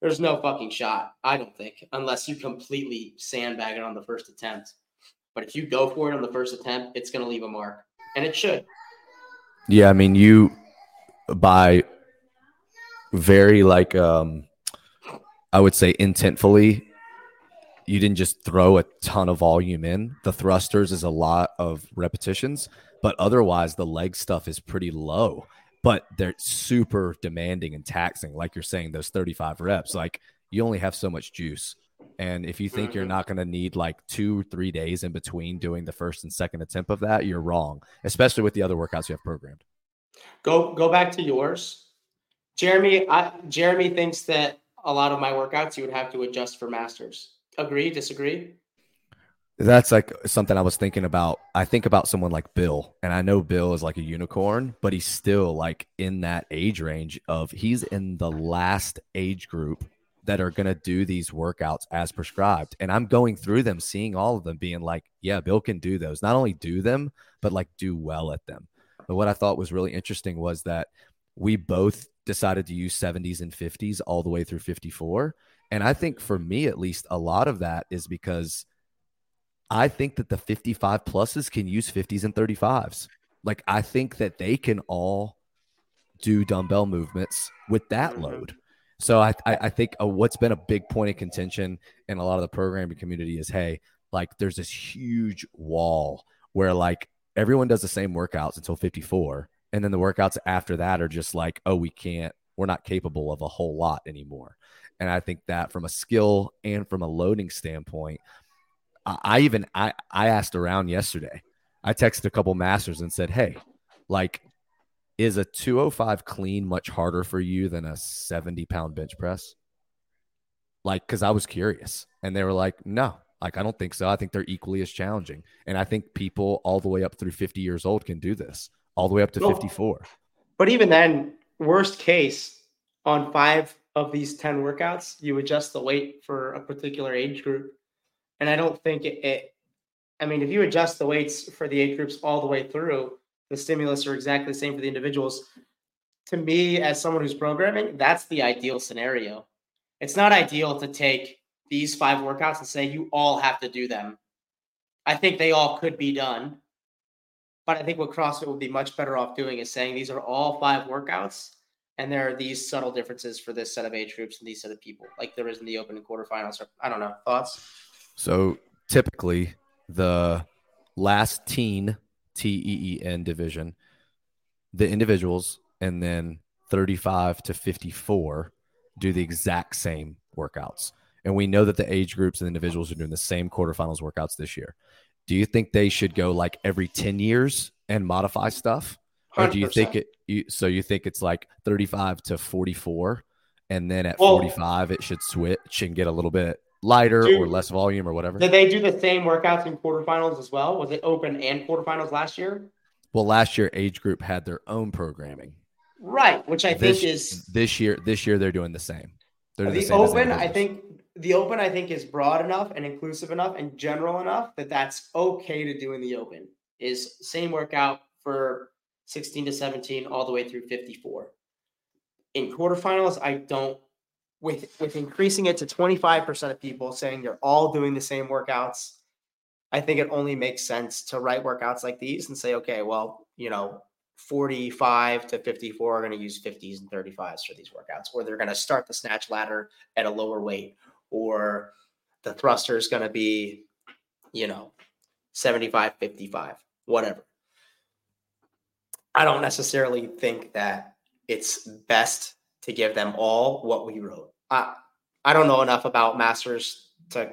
There's no fucking shot, I don't think, unless you completely sandbag it on the first attempt. But if you go for it on the first attempt, it's going to leave a mark, and it should. Yeah, I mean, you by very like um I would say intentfully you didn't just throw a ton of volume in. The thrusters is a lot of repetitions, but otherwise the leg stuff is pretty low. But they're super demanding and taxing, like you're saying, those 35 reps. Like you only have so much juice. And if you think you're mm-hmm. not going to need like two, three days in between doing the first and second attempt of that, you're wrong, especially with the other workouts you have programmed. Go go back to yours, Jeremy. I, Jeremy thinks that a lot of my workouts you would have to adjust for masters. Agree? Disagree? That's like something I was thinking about. I think about someone like Bill, and I know Bill is like a unicorn, but he's still like in that age range of he's in the last age group that are going to do these workouts as prescribed. And I'm going through them, seeing all of them, being like, yeah, Bill can do those. Not only do them, but like do well at them. But what I thought was really interesting was that we both decided to use 70s and 50s all the way through 54. And I think for me, at least, a lot of that is because I think that the 55 pluses can use 50s and 35s. Like, I think that they can all do dumbbell movements with that load. So I, I, I think uh, what's been a big point of contention in a lot of the programming community is, hey, like there's this huge wall where like everyone does the same workouts until 54, and then the workouts after that are just like, oh, we can't, we're not capable of a whole lot anymore. And I think that from a skill and from a loading standpoint, I, I even I I asked around yesterday. I texted a couple masters and said, "Hey, like, is a 205 clean much harder for you than a 70 pound bench press?" Like, because I was curious, and they were like, "No, like I don't think so. I think they're equally as challenging, and I think people all the way up through 50 years old can do this, all the way up to Well, 54." But even then, worst case, on five of these 10 workouts, you adjust the weight for a particular age group. And I don't think it, it I mean, if you adjust the weights for the age groups all the way through, the stimulus are exactly the same for the individuals. To me, as someone who's programming, that's the ideal scenario. It's not ideal to take these five workouts and say you all have to do them. I think they all could be done. But I think what CrossFit would be much better off doing is saying these are all five workouts, and there are these subtle differences for this set of age groups and these set of people, like there is in the open and quarterfinals. Or I don't know thoughts. So typically, the last teen T E E N division, the individuals, and then 35 to 54 do the exact same workouts. And we know that the age groups and individuals are doing the same quarterfinals workouts this year. Do you think they should go like every 10 years and modify stuff? Or do you think it, you, so you think it's like 35 to 44, and then at Well- 45, it should switch and get a little bit lighter Dude, or less volume or whatever? Did they do the same workouts in quarterfinals as well? Was it open and quarterfinals last year? Well, last year age group had their own programming. Right, which I this, think is this year. This year they're doing the same. They're the, the same open. I think the open. I think is broad enough and inclusive enough and general enough that that's okay to do in the open. Is same workout for 16 to 17 all the way through 54. In quarterfinals, I don't. With with increasing it to 25% of people saying they're all doing the same workouts, I think it only makes sense to write workouts like these and say, okay, well, you know, 45 to 54 are going to use 50s and 35s for these workouts, or they're going to start the snatch ladder at a lower weight, or the thruster is going to be, you know, 75, 55, whatever. I don't necessarily think that it's best to give them all what we wrote. I, I don't know enough about masters to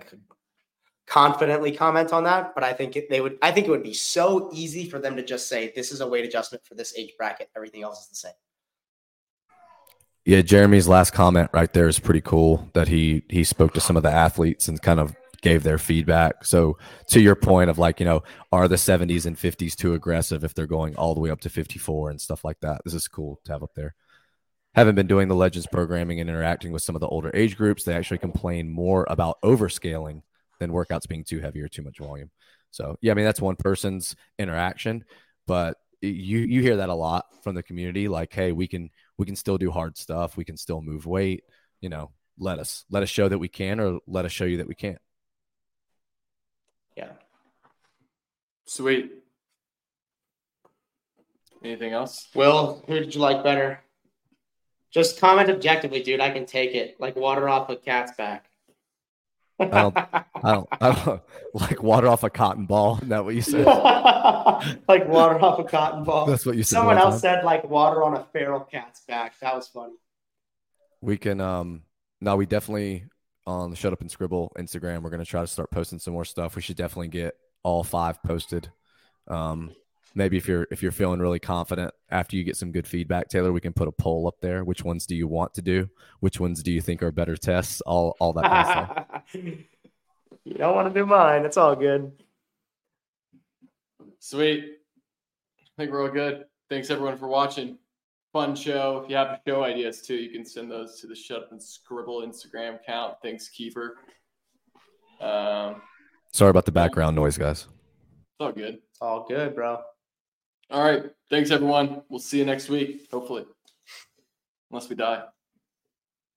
confidently comment on that, but I think it, they would. I think it would be so easy for them to just say, "This is a weight adjustment for this age bracket. Everything else is the same." Yeah, Jeremy's last comment right there is pretty cool. That he he spoke to some of the athletes and kind of gave their feedback. So to your point of like, you know, are the 70s and 50s too aggressive if they're going all the way up to 54 and stuff like that? This is cool to have up there. Haven't been doing the Legends programming and interacting with some of the older age groups. They actually complain more about overscaling than workouts being too heavy or too much volume. So yeah, I mean that's one person's interaction, but you you hear that a lot from the community. Like, hey, we can we can still do hard stuff. We can still move weight. You know, let us let us show that we can, or let us show you that we can't. Yeah. Sweet. Anything else? Will, who did you like better? Just comment objectively, dude. I can take it. Like water off a cat's back. I don't, <laughs> I don't, I don't <laughs> like water off a cotton ball. Isn't that what you said? <laughs> like water off a cotton ball. That's what you said. Someone else time. said like water on a feral cat's back. That was funny. We can, um, no, we definitely on the Shut Up and Scribble Instagram. We're gonna try to start posting some more stuff. We should definitely get all five posted. Um, maybe if you're if you're feeling really confident after you get some good feedback, Taylor, we can put a poll up there. Which ones do you want to do? Which ones do you think are better tests? All all that kind of stuff. <laughs> you don't want to do mine. It's all good. Sweet. I think we're all good. Thanks everyone for watching. Fun show. If you have show ideas too, you can send those to the Shut Up and Scribble Instagram account. Thanks, Kiefer. Um, Sorry about the background noise, guys. it's all good. It's all good, bro. All right. Thanks everyone. We'll see you next week, hopefully. Unless we die.